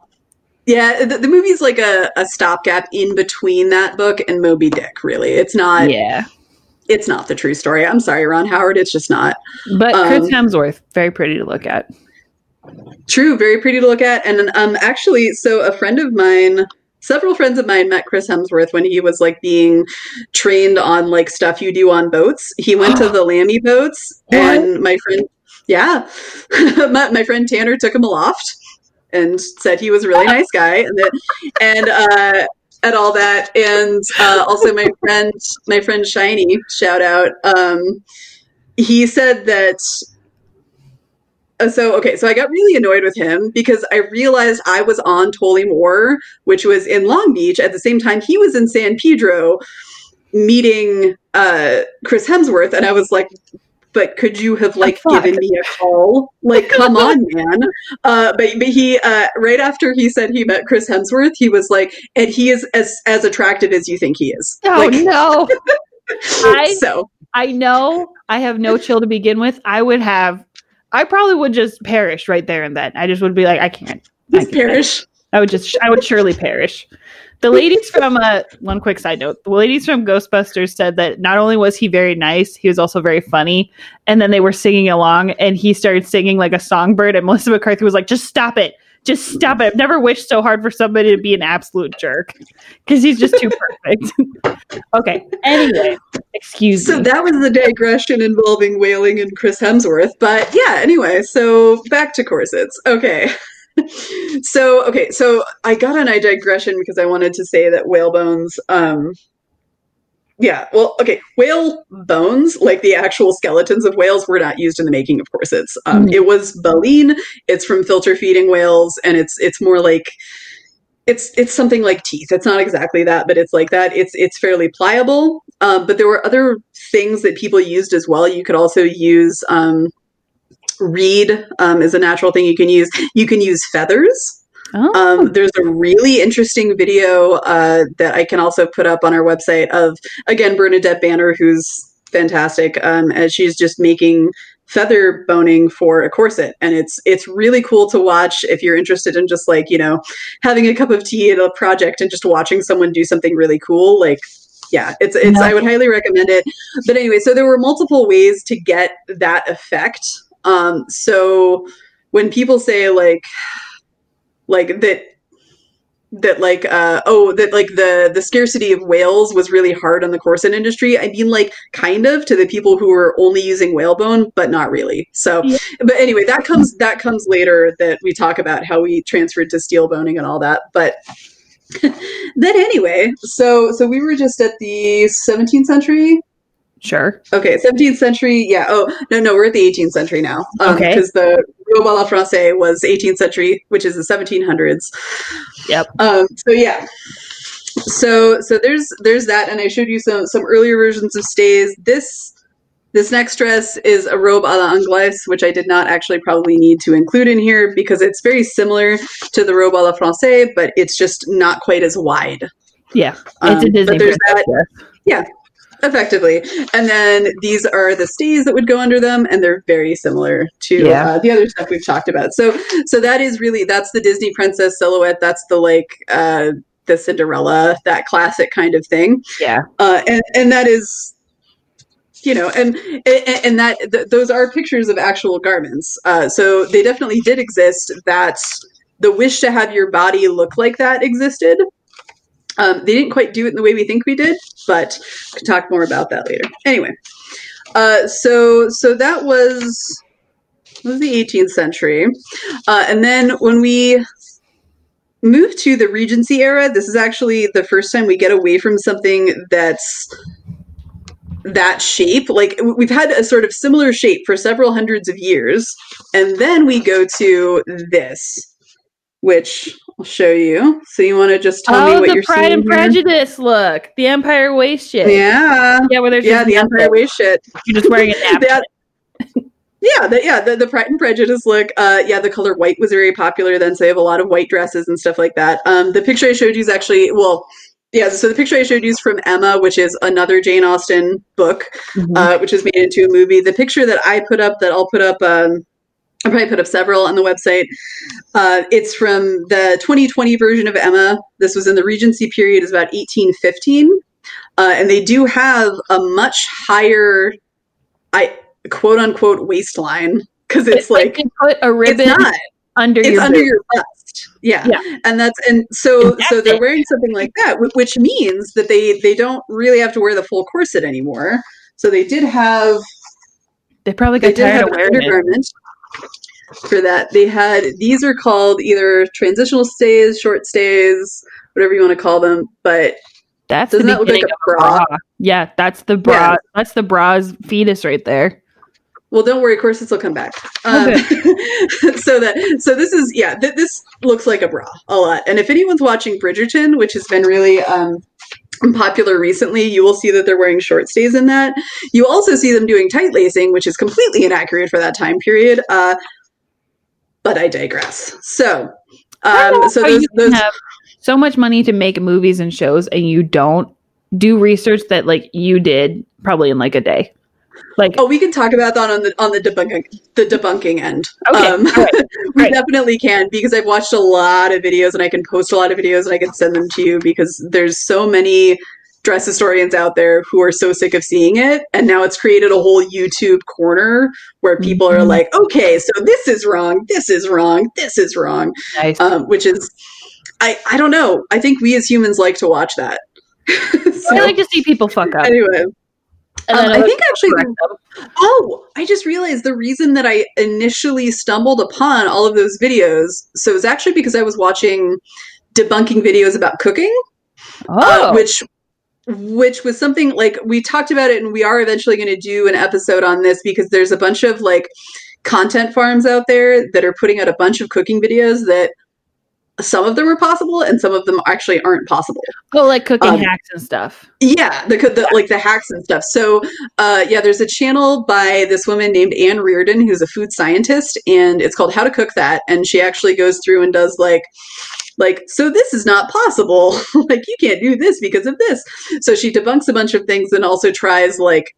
Yeah, the, the movie's like a, a stopgap in between that book and Moby Dick, really. It's not Yeah. it's not the true story. I'm sorry, Ron Howard, it's just not. But Chris Um, Hemsworth, very pretty to look at. True, very pretty to look at. And um actually, so a friend of mine, several friends of mine met Chris Hemsworth when he was like being trained on like stuff you do on boats. He went to the LAMI boats What? and my friend yeah. my, my friend Tanner took him aloft and said he was a really nice guy and that and uh and all that and uh also my friend my friend Shiny, shout out, um he said that uh, so okay, so I got really annoyed with him because I realized I was on Tole Mour, which was in Long Beach, at the same time he was in San Pedro meeting uh, Chris Hemsworth, and I was like, "But could you have like given me a call? Like, come on, man!" Uh, but but he uh, right after he said he met Chris Hemsworth, he was like, "And he is as as attractive as you think he is." Oh like, no. I- so I know I have no chill to begin with. I would have I probably would just perish right there and then. I just would be like, I can't. I can't. perish. I would just I would surely perish. The ladies from uh one quick side note. The ladies from Ghostbusters said that not only was he very nice, he was also very funny. And then they were singing along and he started singing like a songbird and Melissa McCarthy was like, just stop it. Just stop it. I've never wished so hard for somebody to be an absolute jerk. Because he's just too perfect. okay. Anyway, excuse me. So me. that was the digression involving whaling and Chris Hemsworth. But yeah, anyway, so back to corsets. Okay. so okay, so I got on a digression because I wanted to say that whale bones um yeah, well, okay, whale bones, like the actual skeletons of whales, were not used in the making of corsets. Um, Mhm. It was baleen. It's from filter feeding whales, and it's it's more like it's it's something like teeth. It's not exactly that, but it's like that. It's it's fairly pliable. Um, but there were other things that people used as well. You could also use um, reed um, is a natural thing you can use. You can use feathers. Oh, Um, there's a really interesting video uh, that I can also put up on our website of again Bernadette Banner, who's fantastic, um, as she's just making feather boning for a corset. And it's it's really cool to watch if you're interested in just like you know having a cup of tea at a project and just watching someone do something really cool. Like yeah it's it's i would highly recommend it. But anyway so there were multiple ways to get that effect um so when people say like like that that like uh oh that like the the scarcity of whales was really hard on the corset industry i mean like kind of to the people who were only using whalebone but not really so yeah. but anyway that comes that comes later that we talk about how we transferred to steel boning and all that but then anyway so so we were just at the 17th century Sure. Okay, 17th century. Yeah. Oh, no, no, we're at the 18th century now. Um, okay. Because the robe à la Francais was 18th century, which is the 1700s. Yep. Um, so yeah. So so there's there's that, and I showed you some some earlier versions of stays. This this next dress is a robe à la anglaise, which I did not actually probably need to include in here because it's very similar to the robe à la Francais, but it's just not quite as wide. Yeah, it's um, a Disney. But there's that, yeah, effectively. And then these are the stays that would go under them, and they're very similar to yeah. uh, the other stuff we've talked about. So, so that is really that's the Disney princess silhouette. That's the like uh, the Cinderella, that classic kind of thing. Yeah, uh, and and that is. You know, and and, and that th- those are pictures of actual garments. Uh, so they definitely did exist. That the wish to have your body look like that existed. Um, they didn't quite do it in the way we think we did, but can talk more about that later. Anyway, uh, so so that was was the 18th century, uh, and then when we move to the Regency era, this is actually the first time we get away from something that's that shape. Like we've had a sort of similar shape for several hundreds of years, and then we go to this, which I'll show you. So you want to just tell oh, me what you're? Oh, Pride and here? Prejudice look, the Empire waist shit. Yeah, yeah, where there's yeah the Empire waist shit. You're just wearing a napkin. yeah, the, yeah, the, the Pride and Prejudice look. Uh, yeah, the color white was very popular then, so they have a lot of white dresses and stuff like that. Um, the picture I showed you is actually well. Yeah, so the picture I showed you is from Emma, which is another Jane Austen book, mm-hmm. uh, which was made into a movie. The picture that I put up, that I'll put up um, I'll probably put up several on the website. Uh, it's from the 2020 version of Emma. This was in the Regency period, is about 1815. Uh, and they do have a much higher, I quote unquote waistline because it's, it's, like, like put a ribbon not, under it's your under your bust. Yeah. yeah. and that's and so so they're wearing something like that, which means that they they don't really have to wear the full corset anymore. So they did have. They probably got they tired of wearing it for that. They had these are called either transitional stays, short stays, whatever you want to call them. But that's doesn't that look like a bra? bra? Yeah, that's the bra. Yeah. That's the bra's fetus right there. Well, don't worry, of course corsets will come back. Um, okay. so that so this is yeah, th- this looks like a bra a lot. And if anyone's watching Bridgerton, which has been really um, popular recently, you will see that they're wearing short stays in that. You also see them doing tight lacing, which is completely inaccurate for that time period. Uh, but I digress. So, um, so those, those have so much money to make movies and shows, and you don't do research that like you did probably in like a day. Like, oh, we can talk about that on the on the debunking the debunking end. Okay, um, right. we right. definitely can because I've watched a lot of videos and I can post a lot of videos and I can send them to you because there's so many dress historians out there who are so sick of seeing it and now it's created a whole youtube corner where people mm-hmm. are like okay so this is wrong this is wrong this is wrong nice. um, which is i i don't know i think we as humans like to watch that so, i like to see people fuck up anyway um, I think actually, oh, I just realized the reason that I initially stumbled upon all of those videos. So it was actually because I was watching debunking videos about cooking, uh, oh. uh, which which was something like we talked about it and we are eventually going to do an episode on this because there's a bunch of like content farms out there that are putting out a bunch of cooking videos that some of them are possible and some of them actually aren't possible. Oh, like cooking um, hacks and stuff. Yeah, the, the, like the hacks and stuff. So, uh, yeah, there's a channel by this woman named Anne Reardon who's a food scientist, and it's called How to Cook That. And she actually goes through and does like like so this is not possible like you can't do this because of this so she debunks a bunch of things and also tries like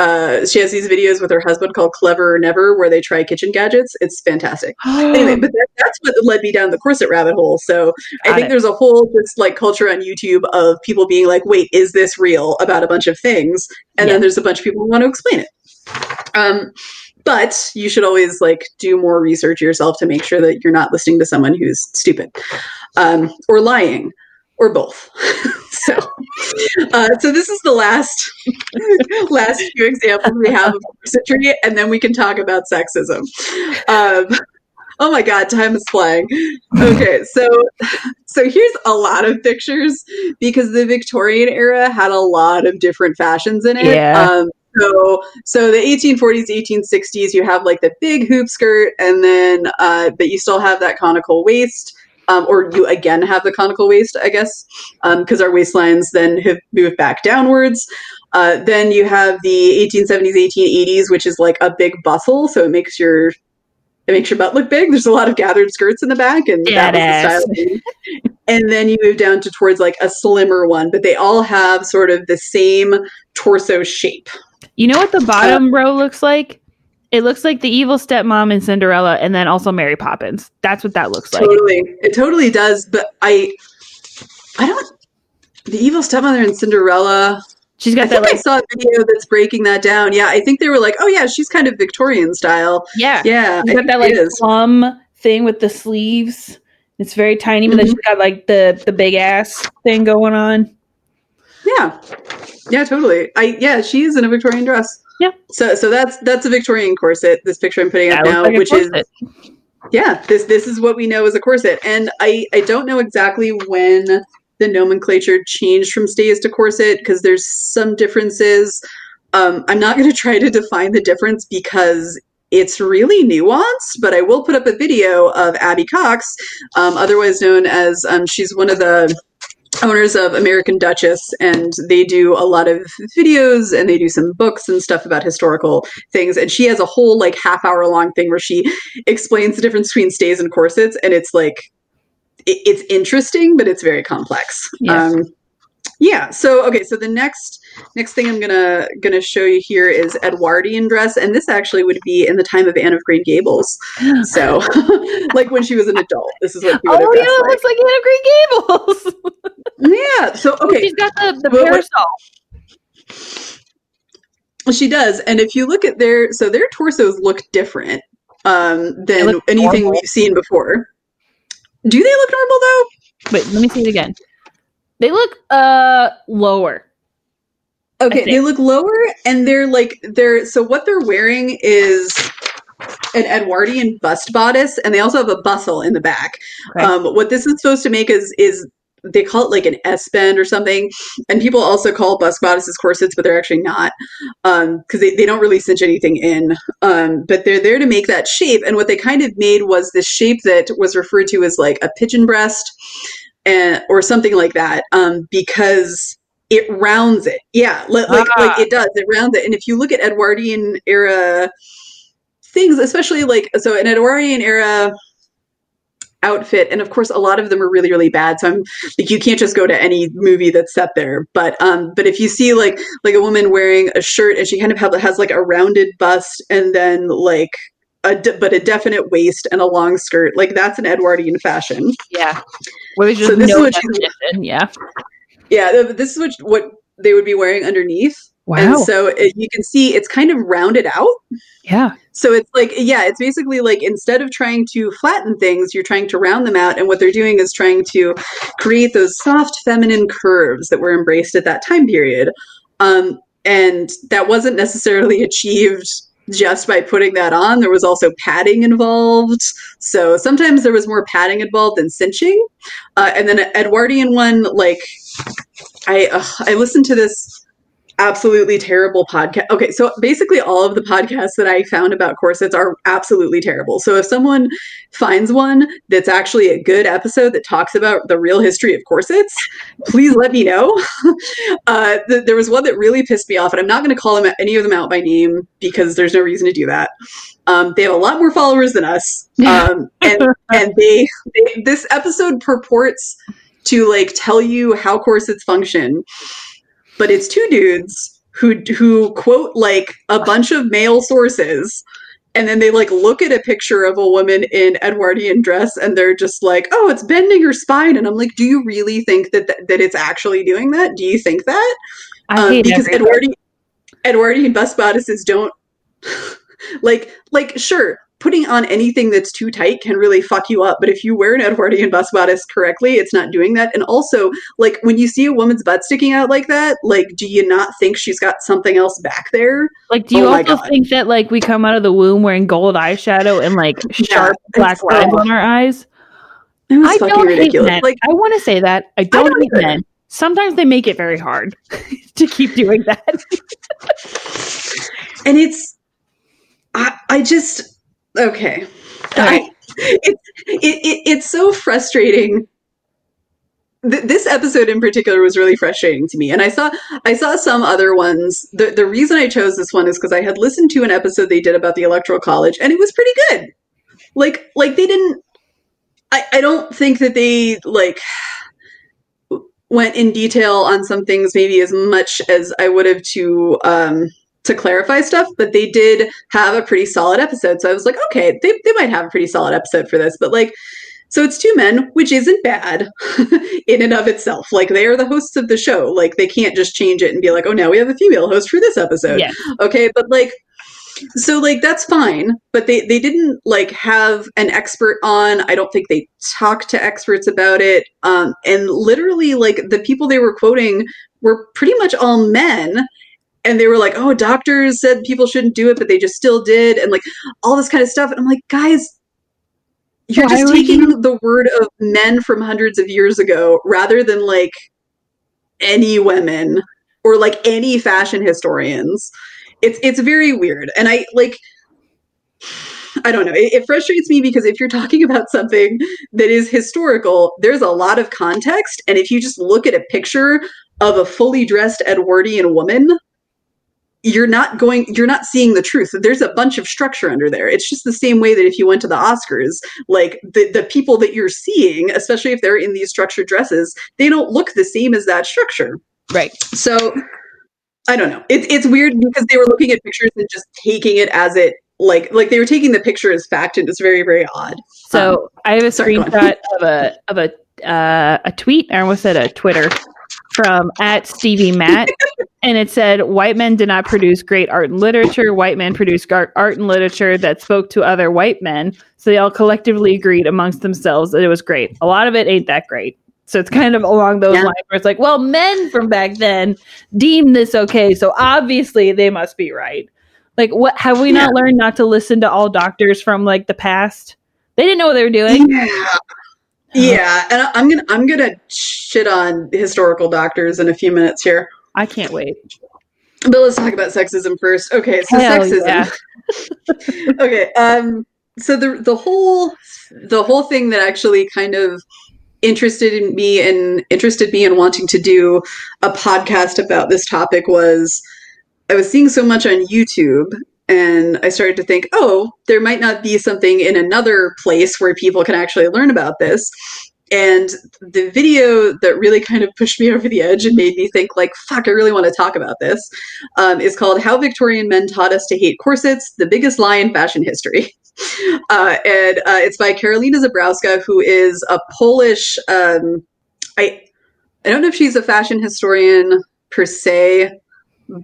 uh, she has these videos with her husband called Clever or Never, where they try kitchen gadgets. It's fantastic. anyway, but that, that's what led me down the corset rabbit hole. So I think it. there's a whole just like culture on YouTube of people being like, "Wait, is this real?" about a bunch of things, and Yeah. then there's a bunch of people who want to explain it. Um, but you should always like do more research yourself to make sure that you're not listening to someone who's stupid um, or lying or both. so, uh, so this is the last last few examples we have of corsetry, and then we can talk about sexism. Um, oh my God, time is flying. Okay, so so here's a lot of pictures because the Victorian era had a lot of different fashions in it. Yeah. Um, so, so the 1840s, 1860s, you have like the big hoop skirt, and then, uh, but you still have that conical waist, um, or you again have the conical waist, I guess, because our waistlines then have moved back downwards. Uh, then you have the 1870s, 1880s, which is like a big bustle, so it makes your it makes your butt look big. There's a lot of gathered skirts in the back, and that was the style. then. And then you move down to towards like a slimmer one, but they all have sort of the same torso shape. You know what the bottom row looks like? It looks like the evil stepmom in Cinderella and then also Mary Poppins. That's what that looks like. Totally, it totally does. But I, I don't. The evil stepmother in Cinderella. She's got that think I saw a video that's breaking that down. Yeah, I think they were like, "Oh yeah, she's kind of Victorian style." yeah. Yeah, She's I got that like plum thing with the sleeves. It's very tiny, but then Mhm. she's got like the the big ass thing going on. Yeah, yeah, totally. I yeah, she is in a Victorian dress. Yeah. So so that's that's a Victorian corset. This picture I'm putting up now, like which is yeah, this this is what we know as a corset, and I I don't know exactly when the nomenclature changed from stays to corset because there's some differences. Um, I'm not going to try to define the difference because it's really nuanced, but I will put up a video of Abby Cox, um, otherwise known as um, she's one of the owners of American Duchess, and they do a lot of videos and they do some books and stuff about historical things. And she has a whole like half hour long thing where she explains the difference between stays and corsets, and it's like it, it's interesting, but it's very complex. Yeah. Um, yeah. So okay. So the next next thing I'm gonna gonna show you here is Edwardian dress, and this actually would be in the time of Anne of Green Gables. So like when she was an adult, this is what she would Oh yeah, it like. looks like Anne of Green Gables. Yeah. So okay. She's got the, the Well, parasol. She does, and if you look at their so their torsos look different um, than anything normal. we've seen before. Do they look normal though? Wait, let me see it again. They look uh lower. Okay, they look lower, and they're like they're so what they're wearing is an Edwardian bust bodice, and they also have a bustle in the back. Okay. Um, what this is supposed to make is is they call it like an S bend or something, and people also call bust bodices corsets, but they're actually not because they, they don't really cinch anything in. Um, but they're there to make that shape, and what they kind of made was this shape that was referred to as like a pigeon breast, and or something like that, um, because it rounds it. Yeah, like Ah. like it does. It rounds it, and if you look at Edwardian era things, especially like so an Edwardian era outfit, and of course a lot of them are really really bad. So I'm like you can't just go to any movie that's set there. But um, but if you see like like a woman wearing a shirt and she kind of have, has like a rounded bust and then like a de- but a definite waist and a long skirt, like that's an Edwardian fashion. Yeah. Where there's So just this is what she's- Yeah. Yeah, this is what what they would be wearing underneath. Wow. And so it, you can see it's kind of rounded out. yeah. So it's like, yeah, it's basically like instead of trying to flatten things, you're trying to round them out. And what they're doing is trying to create those soft feminine curves that were embraced at that time period. Um, and that wasn't necessarily achieved just by putting that on. There was also padding involved. So sometimes there was more padding involved than cinching. Uh, and then an Edwardian one, like I, ugh, I listened to this absolutely terrible podcast. Okay, so basically all of the podcasts that I found about corsets are absolutely terrible. So if someone finds one that's actually a good episode that talks about the real history of corsets, please let me know. uh, th- there was one that really pissed me off, and I'm not going to call them any of them out by name because there's no reason to do that. Um, they have a lot more followers than us, um, and and they, they this episode purports to like tell you how corsets function but it's two dudes who who quote like a bunch of male sources and then they like look at a picture of a woman in Edwardian dress and they're just like, "Oh, it's bending her spine." And I'm like, "Do you really think that th- that it's actually doing that? Do you think that?" Um, because everything. Edwardian Edwardian bust bodices don't like like sure putting on anything that's too tight can really fuck you up but if you wear an Edwardian bust bodice correctly it's not doing that and also like when you see a woman's butt sticking out like that like do you not think she's got something else back there Like, do you Oh also think that like we come out of the womb wearing gold eyeshadow and like sharp it's black lines on our eyes? it was I fucking don't ridiculous hate men. like I want to say that I don't, don't hate either. men. Sometimes they make it very hard to keep doing that. and it's i, I just okay. I, it's it, it, it's so frustrating. Th- this episode in particular was really frustrating to me and i saw i saw some other ones. The, the reason i chose this one is because i had listened to an episode they did about the electoral college and it was pretty good. Like like they didn't i i don't think that they like went in detail on some things maybe as much as i would have to um to clarify stuff, but they did have a pretty solid episode. So I was like, okay, they, they might have a pretty solid episode for this. But like, so it's two men, which isn't bad in and of itself. Like they are the hosts of the show. Like they can't just change it and be like, oh, now we have a female host for this episode. Yeah. Okay, but like, so like that's fine. But they they didn't like have an expert on. I don't think they talked to experts about it. Um, and literally, like the people they were quoting were pretty much all men and they were like, "Oh, doctors said people shouldn't do it, but they just still did," and like all this kind of stuff. And I'm like, guys, you're Why just taking you- the word of men from hundreds of years ago rather than like any women or like any fashion historians. It's it's very weird, and I like. I don't know. It, it frustrates me because if you're talking about something that is historical, there's a lot of context, and if you just look at a picture of a fully dressed Edwardian woman, you're not going you're not seeing the truth. There's a bunch of structure under there. It's just the same way that if you went to the oscars like the, the people that you're seeing especially if they're in these structured dresses they don't look the same as that structure. Right. so i don't know. It, it's weird because they were looking at pictures and just taking it as it like like they were taking the picture as fact and it's very very odd. So I have a sorry, screenshot of a of a uh, a tweet. I almost said a Twitter from at Stevie Matt, and it said, "White men did not produce great art and literature. White men produced art, art and literature that spoke to other white men. So they all collectively agreed amongst themselves that it was great. A lot of it ain't that great." So it's kind of along those Yeah. lines where it's like, well, men from back then deemed this okay, so obviously they must be right. Like, what have we not learned not to listen to all doctors from like the past? They didn't know what they were doing. Yeah. Yeah, and I'm gonna I'm gonna shit on historical doctors in a few minutes here. I can't wait. But let's talk about sexism first. Okay, so Hell sexism. yeah. okay, um so the the whole the whole thing that actually kind of interested in me and interested me in wanting to do a podcast about this topic was I was seeing so much on YouTube and I started to think, oh, there might not be something in another place where people can actually learn about this. And the video that really kind of pushed me over the edge and made me think, like, fuck, I really want to talk about this, um, is called "How Victorian Men Taught Us to Hate Corsets: The Biggest Lie in Fashion History." Uh, and uh, it's by Karolina Żebrowska, who is a Polish. Um, I I don't know if she's a fashion historian per se,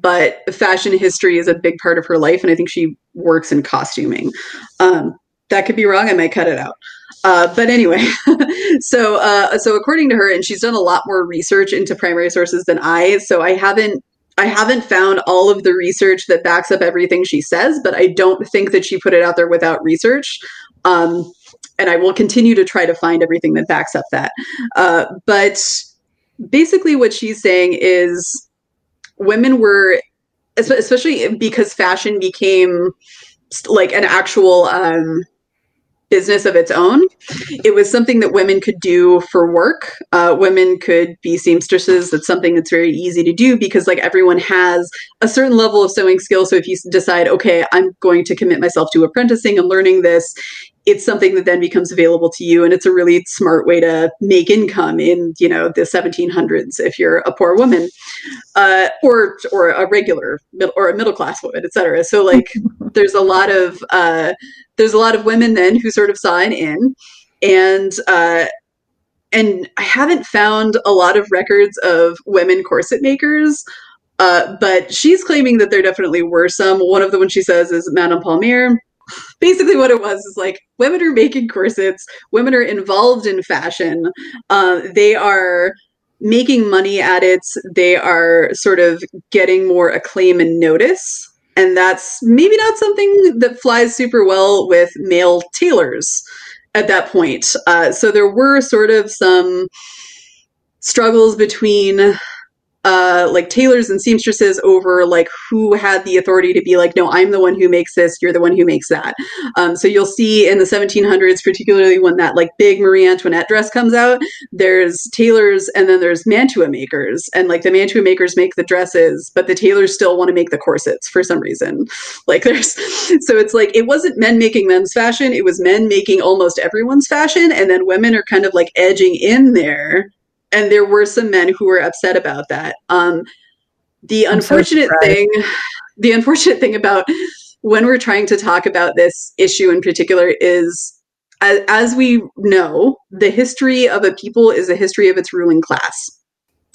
but fashion history is a big part of her life, and I think she works in costuming. Um, that could be wrong. I might cut it out. Uh, but anyway, so uh, so according to her, and she's done a lot more research into primary sources than I. So I haven't I haven't found all of the research that backs up everything she says, but I don't think that she put it out there without research. Um, and I will continue to try to find everything that backs up that. Uh, but basically, what she's saying is women were, especially because fashion became like an actual um, business of its own. It was something that women could do for work. Uh, women could be seamstresses. That's something that's very easy to do because like everyone has a certain level of sewing skill. So if you decide, okay, I'm going to commit myself to apprenticing and learning this, it's something that then becomes available to you and it's a really smart way to make income in you know the 1700s if you're a poor woman uh, or or a regular or a middle class woman etc so like there's a lot of uh, there's a lot of women then who sort of sign in and uh, and I haven't found a lot of records of women corset makers uh, but she's claiming that there definitely were some. One of the ones she says is Madame Palmyre. Basically, what it was is like women are making corsets, women are involved in fashion, uh, they are making money at it, they are sort of getting more acclaim and notice. And that's maybe not something that flies super well with male tailors at that point. Uh, so there were sort of some struggles between uh, like tailors and seamstresses over like who had the authority to be like, no, I'm the one who makes this, you're the one who makes that. Um, so you'll see in the 1700s, particularly when that like big Marie Antoinette dress comes out, there's tailors and then there's mantua makers, and like the mantua makers make the dresses, but the tailors still want to make the corsets for some reason. Like there's, so it's like it wasn't men making men's fashion, it was men making almost everyone's fashion, and then women are kind of like edging in there and there were some men who were upset about that. Um, the I'm unfortunate so thing, the unfortunate thing about when we're trying to talk about this issue in particular is as, as, we know, the history of a people is a history of its ruling class.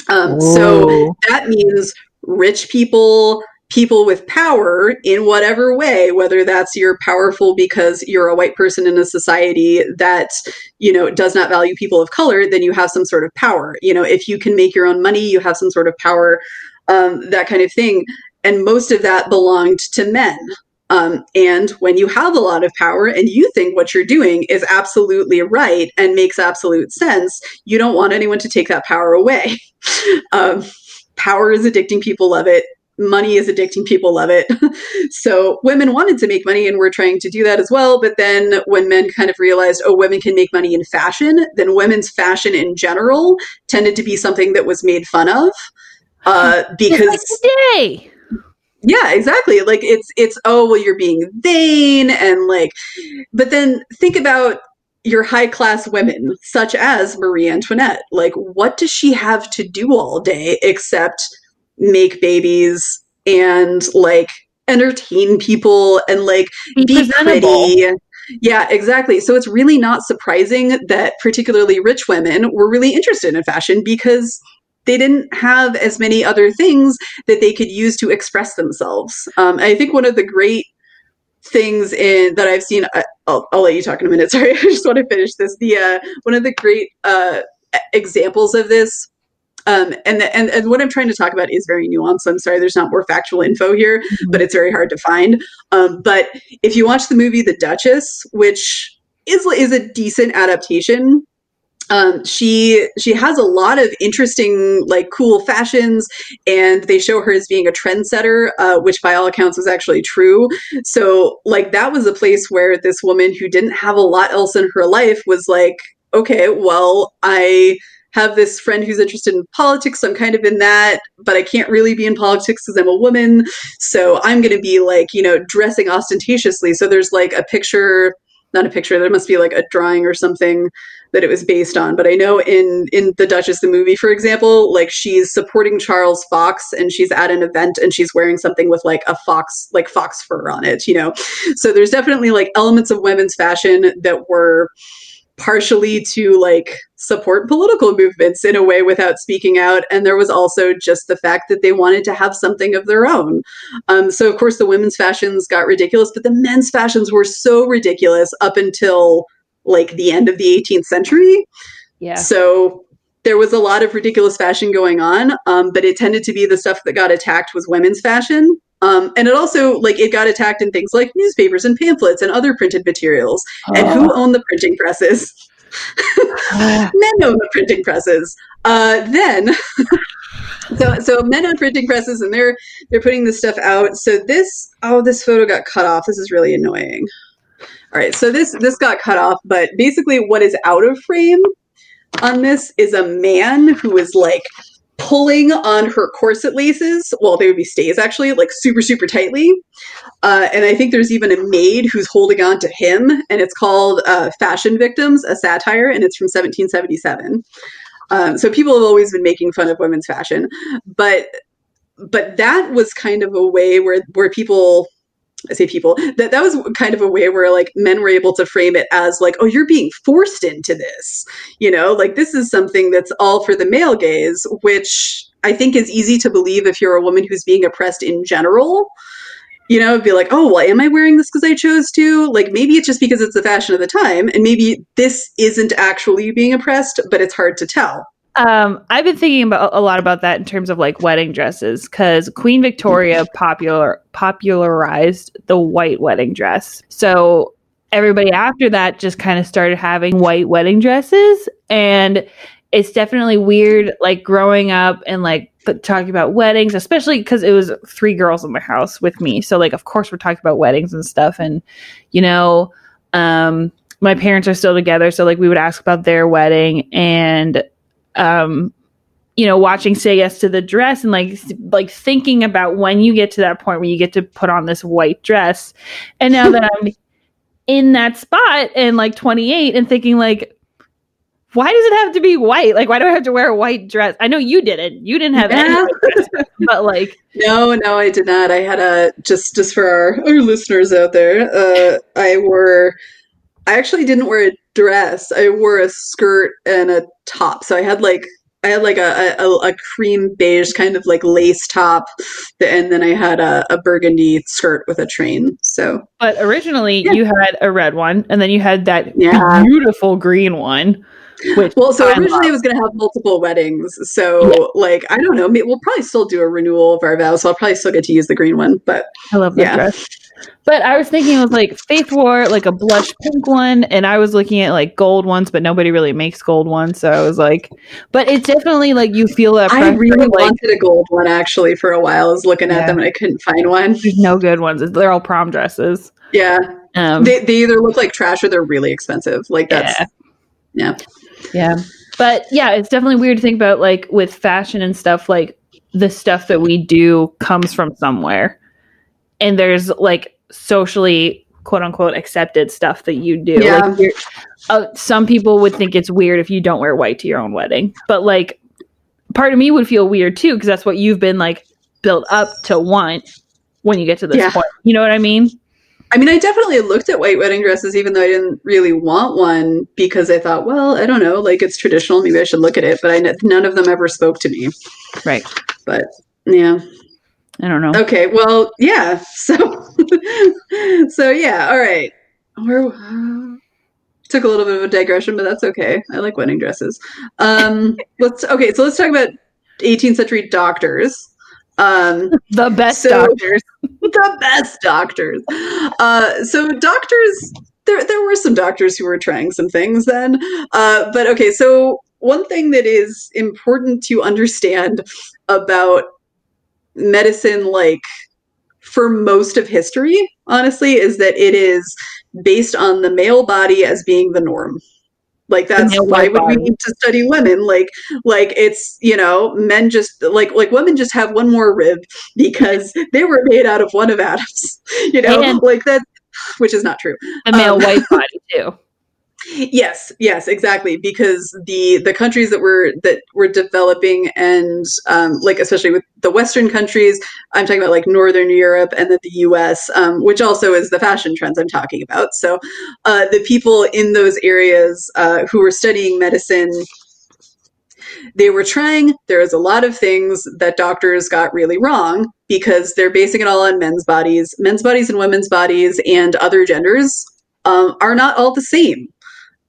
Um, so that means rich people, people with power in whatever way, whether that's you're powerful because you're a white person in a society that, you know, does not value people of color, then you have some sort of power. You know, if you can make your own money, you have some sort of power, um, that kind of thing. And most of that belonged to men. Um, and when you have a lot of power and you think what you're doing is absolutely right and makes absolute sense, you don't want anyone to take that power away. um, power is addicting, people love it money is addicting people love it. So women wanted to make money and we're trying to do that as well but then when men kind of realized oh women can make money in fashion then women's fashion in general tended to be something that was made fun of uh, because today. Yeah exactly. Like it's it's oh well you're being vain and like but then think about your high class women such as marie antoinette. Like what does she have to do all day except make babies and like entertain people and like be, be pretty. Yeah, exactly. So it's really not surprising that particularly rich women were really interested in fashion because they didn't have as many other things that they could use to express themselves. Um, I think one of the great things in that I've seen, I, will I'll let you talk in a minute. Sorry, I just want to finish this. The uh, one of the great uh, examples of this um, and, the, and and what I'm trying to talk about is very nuanced. I'm sorry, there's not more factual info here, mm-hmm. but it's very hard to find. Um, but if you watch the movie The Duchess, which is is a decent adaptation, um, she she has a lot of interesting like cool fashions and they show her as being a trendsetter uh, which by all accounts was actually true so like that was a place where this woman who didn't have a lot else in her life was like okay well i have this friend who's interested in politics. So I'm kind of in that, but I can't really be in politics because I'm a woman. So I'm going to be like, you know, dressing ostentatiously. So there's like a picture, not a picture, there must be like a drawing or something that it was based on. But I know in in the Duchess the movie, for example, like she's supporting Charles Fox and she's at an event and she's wearing something with like a fox like fox fur on it, you know. So there's definitely like elements of women's fashion that were partially to like support political movements in a way without speaking out. And there was also just the fact that they wanted to have something of their own. Um, so, of course, the women's fashions got ridiculous, but the men's fashions were so ridiculous up until like the end of the 18th century. Yeah. So there was a lot of ridiculous fashion going on, um, but it tended to be the stuff that got attacked was women's fashion. Um, and it also like it got attacked in things like newspapers and pamphlets and other printed materials. And who owned the printing presses? men own the printing presses. Uh, then, so so men own printing presses, and they're they're putting this stuff out. So this oh this photo got cut off. This is really annoying. All right, so this this got cut off, but basically what is out of frame on this is a man who is like pulling on her corset laces well they would be stays actually like super super tightly. Uh, and i think there's even a maid who's holding on to him and it's called uh, fashion victims a satire and it's from 1777 um, so people have always been making fun of women's fashion but but that was kind of a way where where people I say people that that was kind of a way where like men were able to frame it as like oh you're being forced into this. You know like this is something that's all for the male gaze which I think is easy to believe if you're a woman who's being oppressed in general. You know be like oh well am I wearing this because I chose to? Like maybe it's just because it's the fashion of the time and maybe this isn't actually being oppressed but it's hard to tell um, I've been thinking about a lot about that in terms of like wedding dresses because Queen Victoria popular popularized the white wedding dress. So everybody after that just kind of started having white wedding dresses, and it's definitely weird. Like growing up and like talking about weddings, especially because it was three girls in the house with me. So like, of course, we're talking about weddings and stuff, and you know, um, my parents are still together, so like we would ask about their wedding and um you know watching say yes to the dress and like like thinking about when you get to that point where you get to put on this white dress. And now that i'm in that spot and like 28 and thinking like why does it have to be white? Like why do i have to wear a white dress? I know you didn't. You didn't have yeah. any but like no no i did not. I had a just just for our, our listeners out there uh i wore i actually didn't wear a dress i wore a skirt and a top. So I had like I had like a, a, a, cream beige kind of like lace top, and then I had a, a burgundy skirt with a train. So, but originally yeah. you had a red one, and then you had that yeah. beautiful green one. Which well, so originally I was going to have multiple weddings. So, yeah. like, I don't know. We'll probably still do a renewal of our vows. So I'll probably still get to use the green one. But I love that yeah. dress. But I was thinking it was like Faith wore like a blush pink one, and I was looking at like gold ones, but nobody really makes gold ones. So I was like, but it's definitely like you feel that. I really like, wanted a gold one actually for a while. I was looking yeah. at them and I couldn't find one. There's no good ones. They're all prom dresses. Yeah. Um, they, they either look like trash or they're really expensive. Like that's, yeah. Yeah. Yeah. But yeah, it's definitely weird to think about like with fashion and stuff, like the stuff that we do comes from somewhere. And there's like socially quote unquote accepted stuff that you do. Yeah. Like uh, some people would think it's weird if you don't wear white to your own wedding, but like part of me would feel weird too because that's what you've been like built up to want when you get to this yeah. point. You know what I mean? I mean, I definitely looked at white wedding dresses, even though I didn't really want one, because I thought, well, I don't know, like it's traditional, maybe I should look at it. But I none of them ever spoke to me. Right. But yeah, I don't know. Okay, well, yeah. So, so yeah. All right. We're uh, took a little bit of a digression, but that's okay. I like wedding dresses. Um, let's okay. So let's talk about 18th century doctors. Um, the best so, doctors. the best doctors. Uh, so doctors. There, there were some doctors who were trying some things then. Uh, but okay, so one thing that is important to understand about medicine like for most of history honestly is that it is based on the male body as being the norm like that's why would we need to study women? Like like it's you know men just like like women just have one more rib because they were made out of one of Adam's you know? And like that which is not true. The male um, white body too Yes, yes, exactly. Because the the countries that were that were developing and um, like especially with the Western countries, I'm talking about like Northern Europe and then the U.S., um, which also is the fashion trends I'm talking about. So uh, the people in those areas uh, who were studying medicine they were trying there was a lot of things that doctors got really wrong because they're basing it all on men's bodies men's bodies and women's bodies and other genders um, are not all the same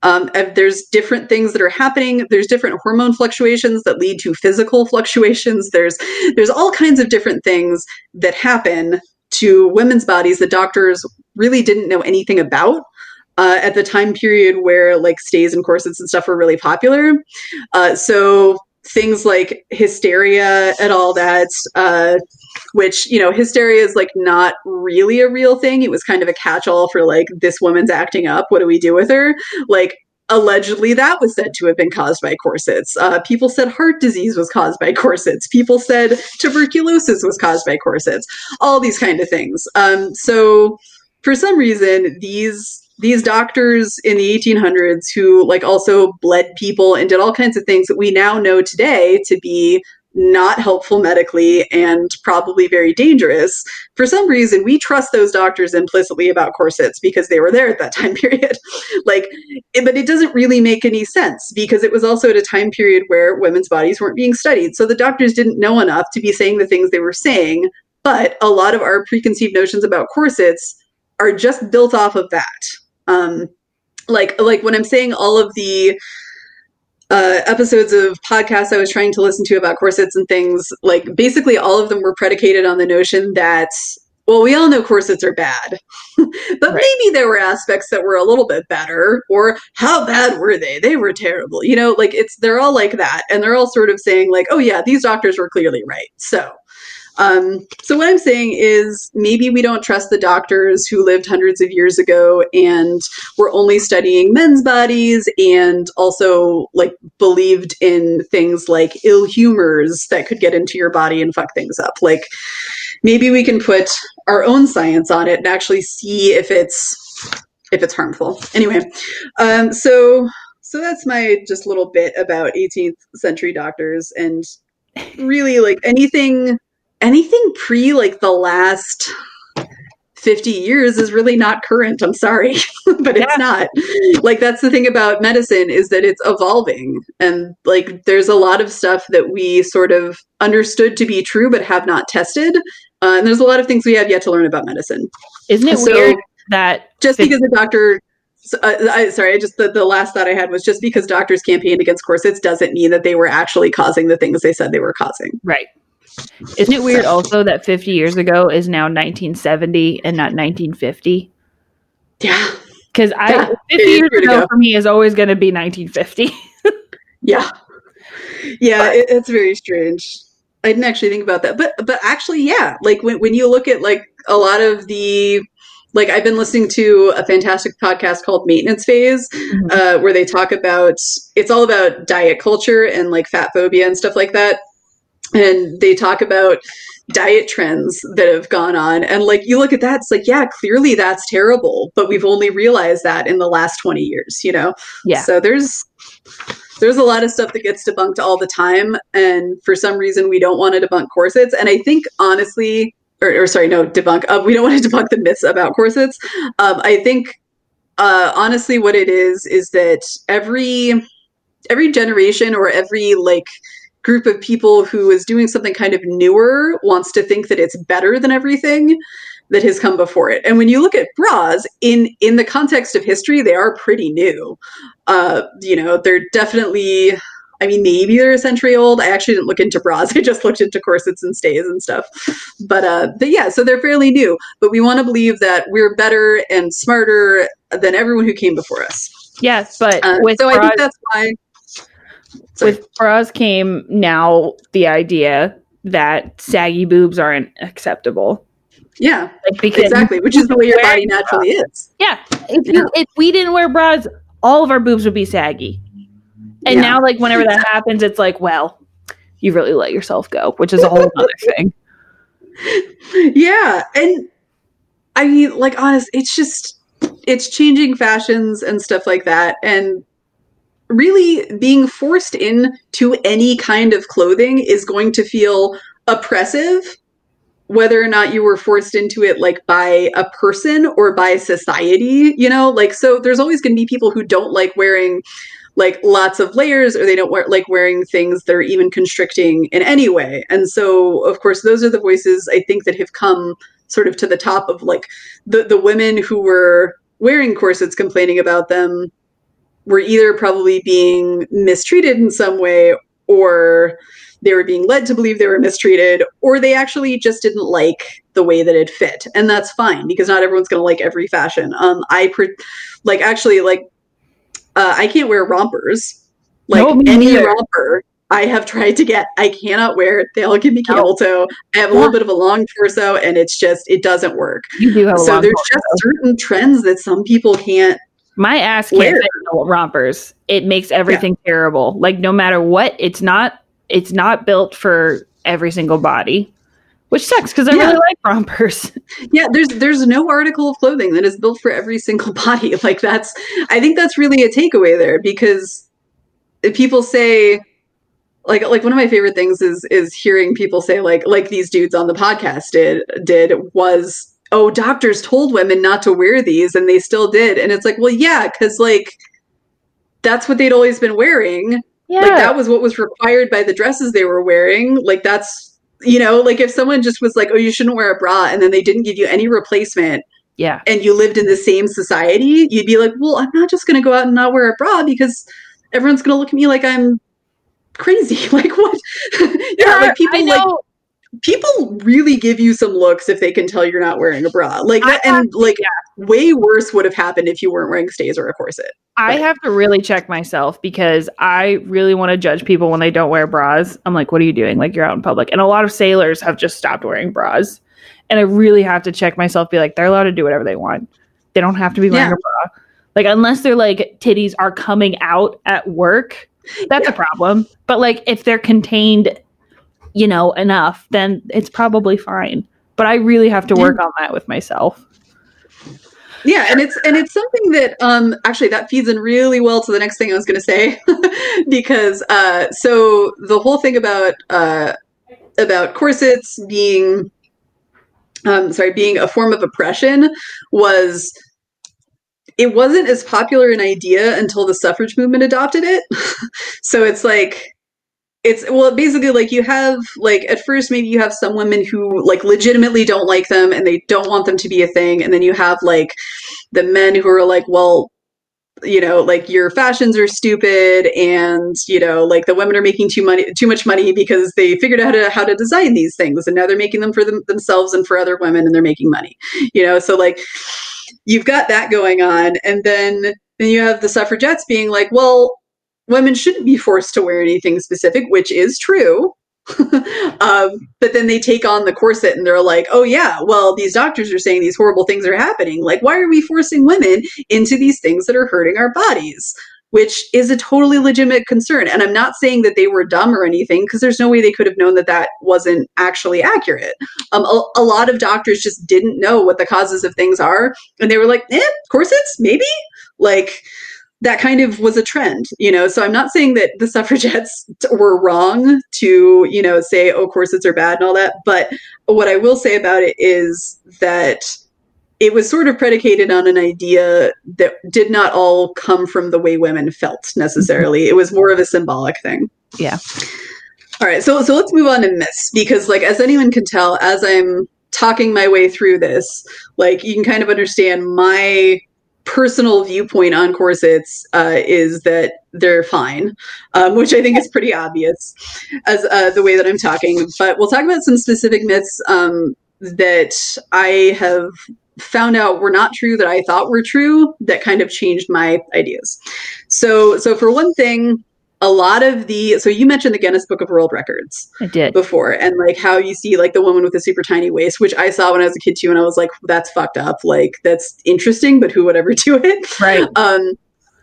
um, there's different things that are happening. There's different hormone fluctuations that lead to physical fluctuations. There's there's all kinds of different things that happen to women's bodies that doctors really didn't know anything about. Uh, at the time period where like stays and corsets and stuff were really popular. Uh, so things like hysteria and all that, uh, which, you know, hysteria is like not really a real thing. It was kind of a catch all for like, this woman's acting up. What do we do with her? Like, allegedly that was said to have been caused by corsets. Uh, people said heart disease was caused by corsets. People said tuberculosis was caused by corsets. All these kind of things. Um, so for some reason, these these doctors in the 1800s who like also bled people and did all kinds of things that we now know today to be not helpful medically and probably very dangerous. For some reason, we trust those doctors implicitly about corsets because they were there at that time period. like, it, but it doesn't really make any sense because it was also at a time period where women's bodies weren't being studied. So the doctors didn't know enough to be saying the things they were saying. But a lot of our preconceived notions about corsets are just built off of that. Um, like, like when I'm saying all of the uh, episodes of podcasts I was trying to listen to about corsets and things, like basically all of them were predicated on the notion that, well, we all know corsets are bad, but right. maybe there were aspects that were a little bit better, or how bad were they? They were terrible. You know, like it's, they're all like that. And they're all sort of saying, like, oh, yeah, these doctors were clearly right. So, um, so what I'm saying is maybe we don't trust the doctors who lived hundreds of years ago and were only studying men's bodies and also like believed in things like ill humors that could get into your body and fuck things up. Like maybe we can put our own science on it and actually see if it's if it's harmful. Anyway, um, so so that's my just little bit about 18th century doctors and really like anything anything pre like the last 50 years is really not current. I'm sorry, but it's not. Like that's the thing about medicine is that it's evolving and like there's a lot of stuff that we sort of understood to be true but have not tested. Uh, and there's a lot of things we have yet to learn about medicine. Isn't it so weird that just because a doctor uh, I, sorry, I just the, the last thought I had was just because doctors campaigned against corsets doesn't mean that they were actually causing the things they said they were causing. Right. Isn't it weird also that 50 years ago is now 1970 and not 1950? Yeah. Because I yeah, 50 years ago go. for me is always going to be 1950. yeah. Yeah, it, it's very strange. I didn't actually think about that. But but actually, yeah, like when when you look at like a lot of the like I've been listening to a fantastic podcast called Maintenance Phase, mm-hmm. uh, where they talk about it's all about diet culture and like fat phobia and stuff like that and they talk about diet trends that have gone on. And like you look at that it's like yeah clearly that's terrible but we've only realized that in the last 20 years you know? Yeah. So there's there's a lot of stuff that gets debunked all the time and for some reason we don't want to debunk corsets. And i think honestly or, or sorry no debunk uh, we don't want to debunk the myths about corsets. Um, i think uh, honestly what it is is that every every generation or every like group of people who is doing something kind of newer wants to think that it's better than everything that has come before it. And when you look at bras in in the context of history, they are pretty new. Uh, you know, they're definitely. I mean, maybe they're a century old. I actually didn't look into bras. I just looked into corsets and stays and stuff. But uh, but yeah, so they're fairly new. But we want to believe that we're better and smarter than everyone who came before us. Yes, but uh, so bras- I think that's why With bras came now the idea that saggy boobs aren't acceptable. Yeah, like exactly, which is the way your body naturally bras. is. Yeah, if yeah. you if we didn't wear bras, all of our boobs would be saggy. And yeah. now, like whenever that happens, it's like, well, you really let yourself go, which is a whole other thing. Yeah, and I mean, like, honest, it's just it's changing fashions and stuff like that, and really being forced into any kind of clothing is going to feel oppressive whether or not you were forced into it like by a person or by society you know? Like so there's always going to be people who don't like wearing like lots of layers or they don't wear, like wearing things that are even constricting in any way. And so of course those are the voices i think that have come sort of to the top of like the the women who were wearing corsets complaining about them were either probably being mistreated in some way or they were being led to believe they were mistreated or they actually just didn't like the way that it fit and that's fine because not everyone's going to like every fashion um i pre- like actually like uh, i can't wear rompers like no, any either. romper I have tried to get. I cannot wear it. They all give me camel toe. I have a little bit of a long torso, and it's just it doesn't work. You do have so there's just certain trends that some people can't My ass can't rompers. It makes everything terrible. Like no matter what, it's not it's not built for every single body. Which sucks because I Yeah. really like rompers. Yeah, there's there's no article of clothing that is built for every single body. Like that's I think that's really a takeaway there because if people say like like one of my favorite things is is hearing people say like like these dudes on the podcast did did was oh doctors told women not to wear these and they still did and it's like well yeah cuz like that's what they'd always been wearing Yeah. like that was what was required by the dresses they were wearing like that's you know like if someone just was like oh you shouldn't wear a bra and then they didn't give you any replacement yeah. and you lived in the same society you'd be like well i'm not just going to go out and not wear a bra because everyone's going to look at me like i'm crazy like what yeah like people like. People really give you some looks if they can tell you're not wearing a bra like that and like yeah. way worse would have happened if you weren't wearing stays or a corset I have to really check myself because I really want to judge people when they don't wear bras. I'm like, what are you doing? Like you're out in public. And a lot of sailors have just stopped wearing bras. And I really have to check myself, be like, they're allowed to do whatever they want. They don't have to be wearing Yeah. a bra. Like unless they're like titties are coming out at work, that's a problem. But like if they're contained, you know, enough, then it's probably fine. But I really have to work on that with myself. Yeah, and it's and it's something that um actually that feeds in really well to the next thing I was going to say because uh so the whole thing about uh about corsets being um sorry being a form of oppression was it wasn't as popular an idea until the suffrage movement adopted it. so it's like it's well basically like you have like at first maybe you have some women who like legitimately don't like them and they don't want them to be a thing. And then you have like the men who are like well you know like your fashions are stupid and you know like the women are making too money too much money because they figured out how to how to design these things. And now they're making them for them, themselves and for other women and they're making money you know? So like you've got that going on. And then then you have the suffragettes being like well women shouldn't be forced to wear anything specific which is true. Um, but then they take on the corset and they're like oh yeah well these doctors are saying these horrible things are happening. Like why are we forcing women into these things that are hurting our bodies? Which is a totally legitimate concern. And i'm not saying that they were dumb or anything because there's no way they could have known that that wasn't actually accurate. Um, a, a lot of doctors just didn't know what the causes of things are. And they were like eh corsets? Maybe? Like that kind of was a trend, you know. So I'm not saying that the suffragettes were wrong to, you know, say, oh, corsets are bad and all that. But what I will say about it is that it was sort of predicated on an idea that did not all come from the way women felt necessarily. Mm-hmm. It was more of a symbolic thing. Yeah. All right, so so let's move on to myths because, like, as anyone can tell, as I'm talking my way through this, like, you can kind of understand my personal viewpoint on corsets uh, is that they're fine, um, which I think is pretty obvious as uh, the way that I'm talking. But we'll talk about some specific myths um, that I have found out were not true that I thought were true that kind of changed my ideas. So, so for one thing, a lot of the so you mentioned the Guinness Book of World Records I did. before and like how you see like the woman with the super tiny waist which i saw when i was a kid too and i was like that's fucked up like that's interesting but who would ever do it Right. um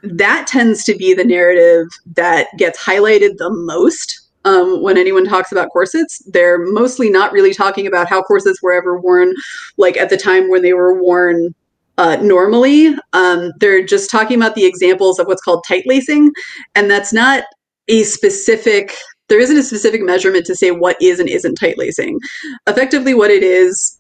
that tends to be the narrative that gets highlighted the most um, when anyone talks about corsets they're mostly not really talking about how corsets were ever worn like at the time when they were worn uh, normally um, they're just talking about the examples of what's called tight lacing and that's not a specific there isn't a specific measurement to say what is and isn't tight lacing. Effectively, what it is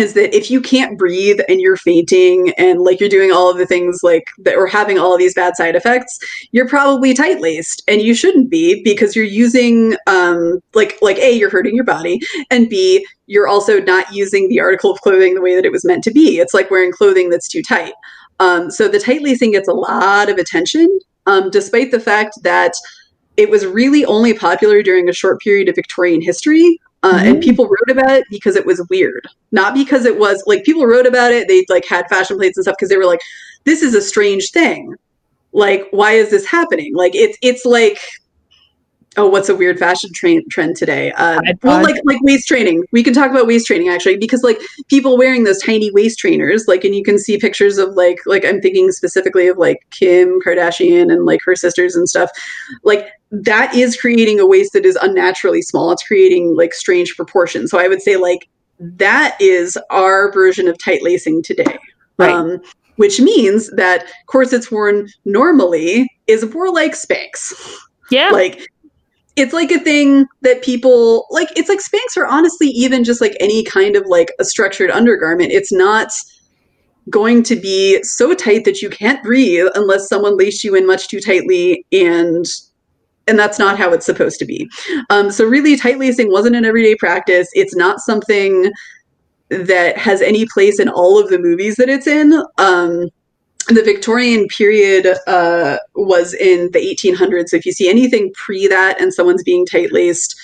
is that if you can't breathe and you're fainting and like you're doing all of the things like that or having all of these bad side effects, you're probably tight laced and you shouldn't be because you're using um like like a you're hurting your body and b you're also not using the article of clothing the way that it was meant to be. It's like wearing clothing that's too tight. Um, so the tight lacing gets a lot of attention, um, despite the fact that it was really only popular during a short period of Victorian history. Uh, And Mhm. people wrote about it because it was weird, not because it was like people wrote about it. They like had fashion plates and stuff because they were like, "This is a strange thing. Like, why is this happening? Like, it's it's like, oh, what's a weird fashion tra- trend today? Uh, well, like like waist training. We can talk about waist training actually, because like people wearing those tiny waist trainers, like, and you can see pictures of like like I'm thinking specifically of like Kim Kardashian and like her sisters and stuff. Like that is creating a waist that is unnaturally small. It's creating like strange proportions. So I would say like that is our version of tight lacing today. Right. Um, which means that corsets worn normally is more like Spanx. yeah. Like it's like a thing that people like it's like Spanx are honestly even just like any kind of like a structured undergarment. It's not going to be so tight that you can't breathe unless someone laced you in much too tightly and and that's not how it's supposed to be. Um, so really tight lacing wasn't an everyday practice. It's not something that has any place in all of the movies that it's in. Um, the Victorian period uh, was in the 1800s. So if you see anything pre that and someone's being tight laced,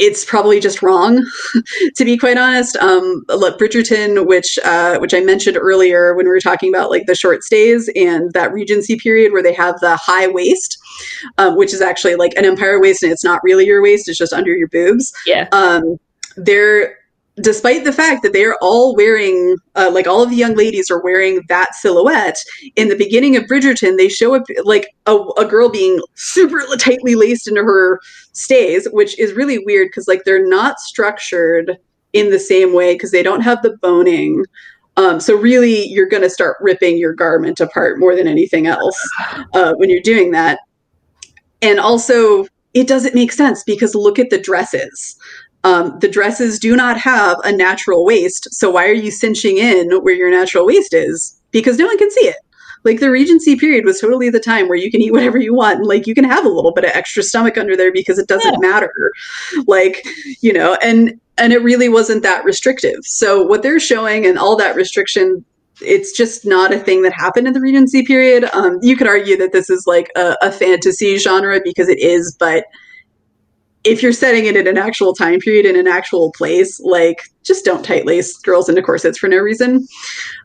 it's probably just wrong, to be quite honest. Um, look, Bridgerton, which uh, which I mentioned earlier when we were talking about like the short stays and that Regency period where they have the high waist, um, which is actually like an empire waist and it's not really your waist; it's just under your boobs yeah. um, they're despite the fact that they're all wearing uh, like all of the young ladies are wearing that silhouette in the beginning of bridgerton they show up like a, a girl being super tightly laced into her stays which is really weird because like they're not structured in the same way because they don't have the boning. Um, so really you're going to start ripping your garment apart more than anything else uh, when you're doing that. And also it doesn't make sense because look at the dresses um, the dresses do not have a natural waist. So why are you cinching in where your natural waist is? Because no one can see it. Like the Regency period was totally the time where you can eat whatever you want. And, like you can have a little bit of extra stomach under there because it doesn't Yeah. matter. Like, you know, and and it really wasn't that restrictive. So what they're showing and all that restriction it's just not a thing that happened in the Regency period. Um, you could argue that this is like a, a fantasy genre because it is, but if you're setting it in an actual time period in an actual place, like just don't tight lace girls into corsets for no reason.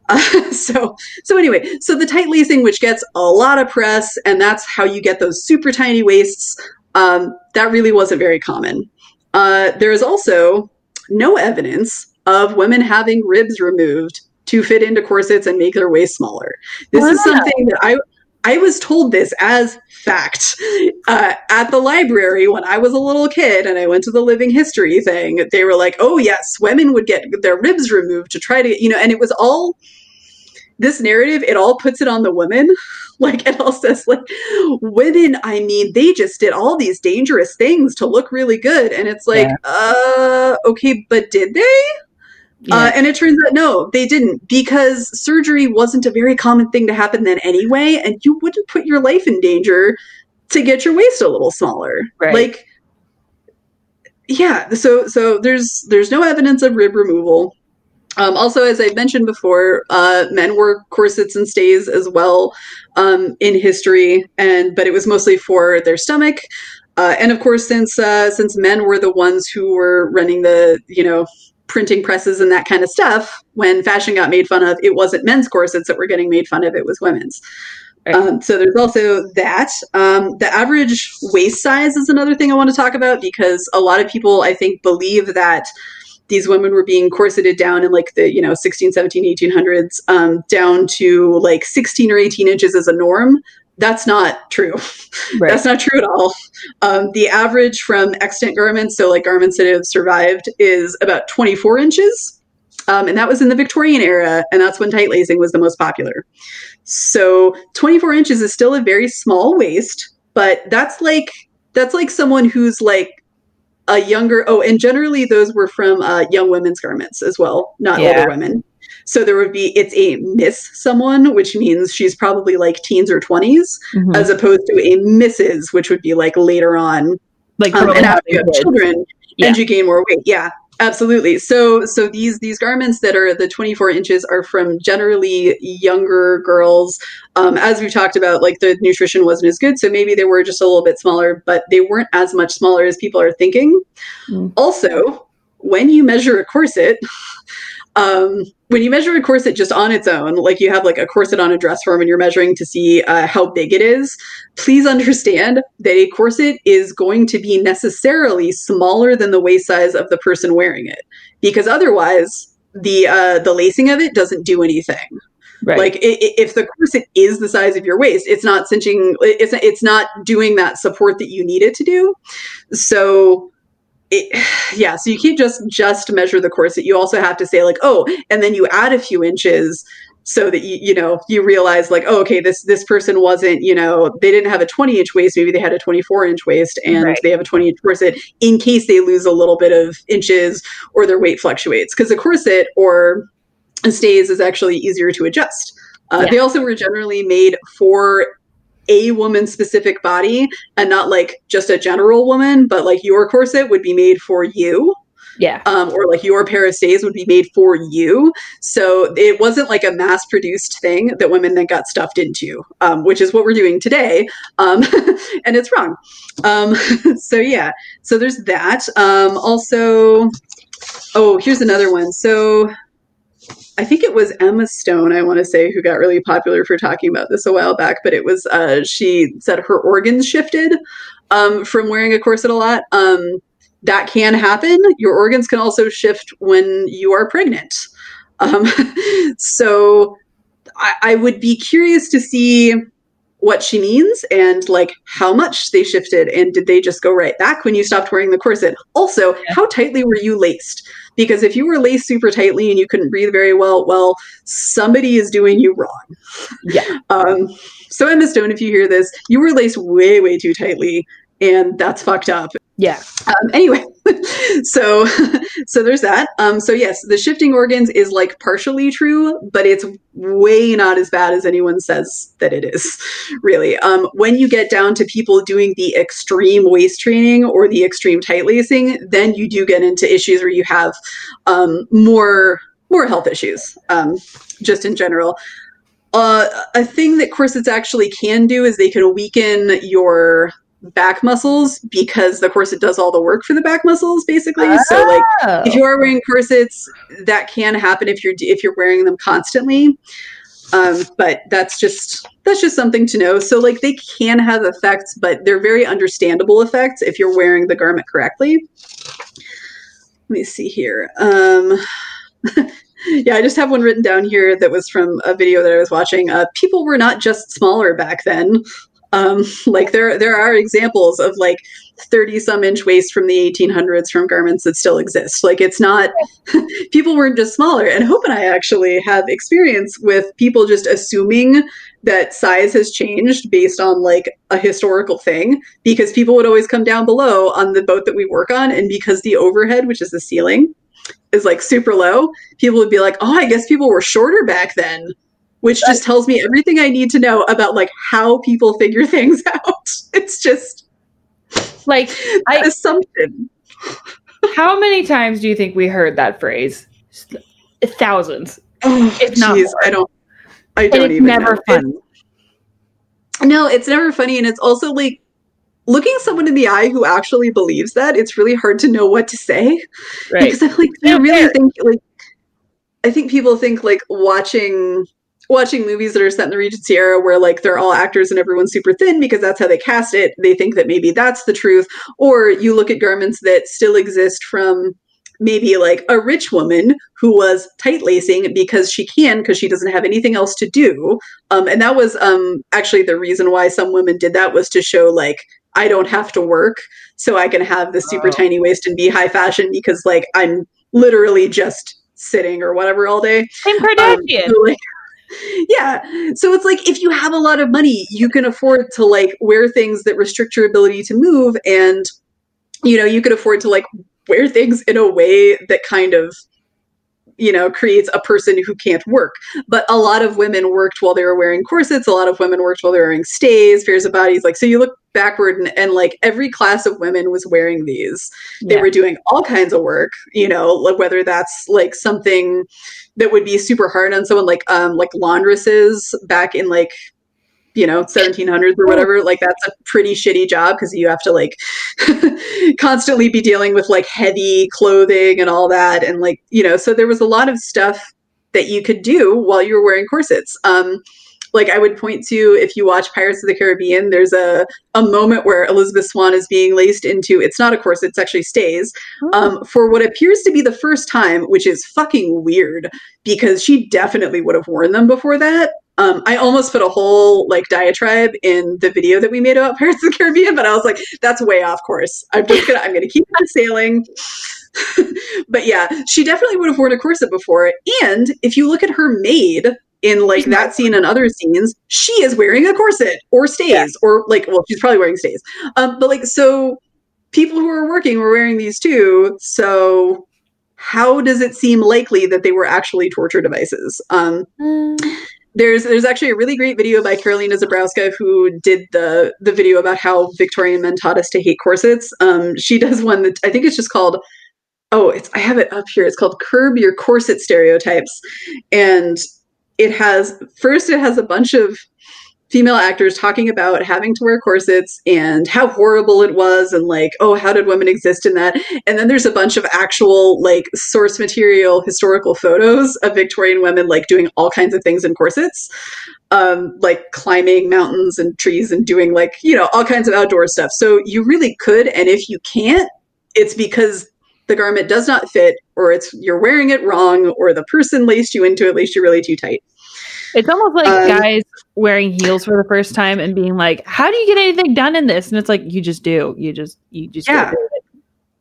Uh, so, so anyway, so the tight lacing, which gets a lot of press, and that's how you get those super tiny waists. Um, that really wasn't very common. Uh, there is also no evidence of women having ribs removed to fit into corsets and make their waist smaller. This is something that I I was told this as fact uh, at the library when I was a little kid and I went to the living history thing. They were like, "Oh yes, women would get their ribs removed to try to, you know," and it was all this narrative. It all puts it on the women. Like it all says like women. I mean, they just did all these dangerous things to look really good, and it's like, uh, okay, but did they? Uh, and it turns out no, they didn't because surgery wasn't a very common thing to happen then anyway, and you wouldn't put your life in danger to get your waist a little smaller. Right. Like, yeah. So so there's there's no evidence of rib removal. Um, also, as I mentioned before, uh, men wore corsets and stays as well um, in history, and but it was mostly for their stomach. Uh, and of course, since uh, since men were the ones who were running the you know printing presses and that kind of stuff, when fashion got made fun of, it wasn't men's corsets that were getting made fun of; it was women's. Right. Um, so there's also that. Um, the average waist size is another thing I want to talk about because a lot of people, I think, believe that these women were being corseted down in like the you know 16 17 1800s um, down to like 16 or 18 inches as a norm that's not true. Right. that's not true at all. Um, the average from extant garments so like garments that have survived is about 24 inches. Um, and that was in the victorian era and that's when tight lacing was the most popular. So 24 inches is still a very small waist but that's like that's like someone who's like a younger oh and generally those were from uh, young women's garments as well not Yeah. older women so there would be it's a miss someone which means she's probably like teens or 20s Mhm. as opposed to a mrs which would be like later on like um, and after you have children Yeah. and you gain more weight yeah absolutely so so these these garments that are the 24 inches are from generally younger girls um, as we've talked about like the nutrition wasn't as good so maybe they were just a little bit smaller but they weren't as much smaller as people are thinking Mm. also when you measure a corset um, when you measure a corset just on its own, like you have like a corset on a dress form and you're measuring to see uh, how big it is, please understand that a corset is going to be necessarily smaller than the waist size of the person wearing it, because otherwise the uh, the lacing of it doesn't do anything. Right. Like if the corset is the size of your waist, it's not cinching. It's it's not doing that support that you need it to do. So it, yeah, so you can't just just measure the corset. You also have to say like, oh, and then you add a few inches so that you you know you realize like, oh, okay, this this person wasn't you know they didn't have a 20 inch waist, maybe they had a 24 inch waist, and right. they have a 20 inch corset in case they lose a little bit of inches or their weight fluctuates because a corset or stays is actually easier to adjust. Uh, yeah. They also were generally made for a woman specific body and not like just a general woman, but like your corset would be made for you. Yeah. Um, or like your pair of stays would be made for you. So it wasn't like a mass produced thing that women then got stuffed into, um, which is what we're doing today. Um, and it's wrong. Um, so yeah, so there's that. Um, also, oh, here's another one. So I think it was Emma Stone, I want to say, who got really popular for talking about this a while back, but it was, uh, she said her organs shifted um, from wearing a corset a lot. Um, that can happen. Your organs can also shift when you are pregnant. Um, so I, I would be curious to see what she means and like how much they shifted and did they just go right back when you stopped wearing the corset also how tightly were you laced because if you were laced super tightly and you couldn't breathe very well well somebody is doing you wrong. Yeah. Um so emma stone if you hear this you were laced way way too tightly and that's fucked up. Yeah. Um, anyway, so so there's that. Um, so yes, the shifting organs is like partially true, but it's way not as bad as anyone says that it is. Really, um, when you get down to people doing the extreme waist training or the extreme tight lacing, then you do get into issues where you have um, more more health issues, um, just in general. Uh, a thing that corsets actually can do is they can weaken your back muscles because the corset does all the work for the back muscles basically oh. so like if you are wearing corsets that can happen if you're if you're wearing them constantly um, but that's just that's just something to know so like they can have effects but they're very understandable effects if you're wearing the garment correctly let me see here um, yeah, I just have one written down here that was from a video that I was watching. Uh, people were not just smaller back then. Um, like there there are examples of like 30 some inch waist from the 1800s from garments that still exist. Like it's not people weren't just smaller. And Hope and I actually have experience with people just assuming that size has changed based on like a historical thing because people would always come down below on the boat that we work on and because the overhead, which is the ceiling, is like super low, people would be like, "Oh, I guess people were shorter back then." Which just tells me everything I need to know about like how people figure things out. It's just like I, assumption. How many times do you think we heard that phrase? Thousands. Oh, if not geez, I don't. I don't even. Never know. funny. no, it's never funny, and it's also like looking someone in the eye who actually believes that. It's really hard to know what to say right. because I'm like, I really think like. I think people think like watching watching movies that are set in the Regency era where like they're all actors and everyone's super thin because that's how they cast it. They think that maybe that's the truth. Or you look at garments that still exist from maybe like a rich woman who was tight lacing because she can because she doesn't have anything else to do. Um, and that was um, actually the reason why some women did that was to show like I don't have to work so I can have this super oh. tiny waist and be high fashion because like I'm literally just sitting or whatever all day. Kim Kardashian. Um, so, like, yeah. So it's like if you have a lot of money, you can afford to like wear things that restrict your ability to move and you know, you could afford to like wear things in a way that kind of you know creates a person who can't work but a lot of women worked while they were wearing corsets a lot of women worked while they were wearing stays pairs of bodies like so you look backward and, and like every class of women was wearing these they yeah. were doing all kinds of work you know like whether that's like something that would be super hard on someone like um like laundresses back in like you know 1700s or whatever like that's a pretty shitty job because you have to like constantly be dealing with like heavy clothing and all that and like you know so there was a lot of stuff that you could do while you were wearing corsets um like I would point to if you watch Pirates of the Caribbean, there's a, a moment where Elizabeth Swann is being laced into it's not a corset, it's actually stays, oh. um, for what appears to be the first time, which is fucking weird because she definitely would have worn them before that. Um, I almost put a whole like diatribe in the video that we made about Pirates of the Caribbean, but I was like, that's way off course. I'm just gonna I'm gonna keep on sailing. but yeah, she definitely would have worn a corset before. And if you look at her maid, in like that scene and other scenes, she is wearing a corset or stays yeah. or like well, she's probably wearing stays. Um, but like so people who are working were wearing these too. So how does it seem likely that they were actually torture devices? Um, mm. There's there's actually a really great video by Karolina Żebrowska who did the the video about how Victorian men taught us to hate corsets. Um, she does one that I think it's just called oh it's I have it up here. It's called Curb Your Corset Stereotypes, and it has first it has a bunch of female actors talking about having to wear corsets and how horrible it was and like oh how did women exist in that? And then there's a bunch of actual like source material historical photos of victorian women like doing all kinds of things in corsets um, like climbing mountains and trees and doing like you know all kinds of outdoor stuff. So you really could and if you can't it's because the garment does not fit or it's you're wearing it wrong or the person laced you into it laced you really too tight. It's almost like um, guys wearing heels for the first time and being like how do you get anything done in this? And it's like you just do. You just you just yeah.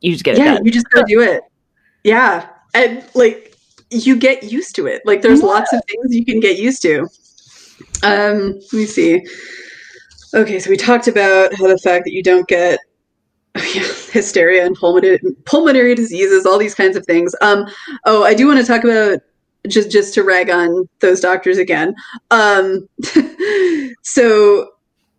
you just get it yeah done. you just go do it. Yeah. And like you get used to it. Like there's yeah. lots of things you can get used to. Um let me see. Okay so we talked about how the fact that you don't get hysteria and pulmonary, pulmonary diseases, all these kinds of things. Um, oh, I do want to talk about just just to rag on those doctors again. Um, so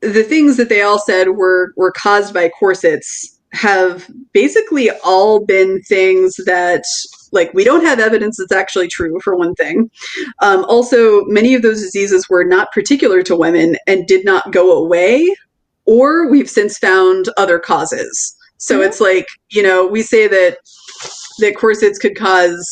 the things that they all said were were caused by corsets have basically all been things that like we don't have evidence that's actually true for one thing um, also many of those diseases were not particular to women and did not go away or we've since found other causes. So mm-hmm. it's like, you know, we say that that corsets could cause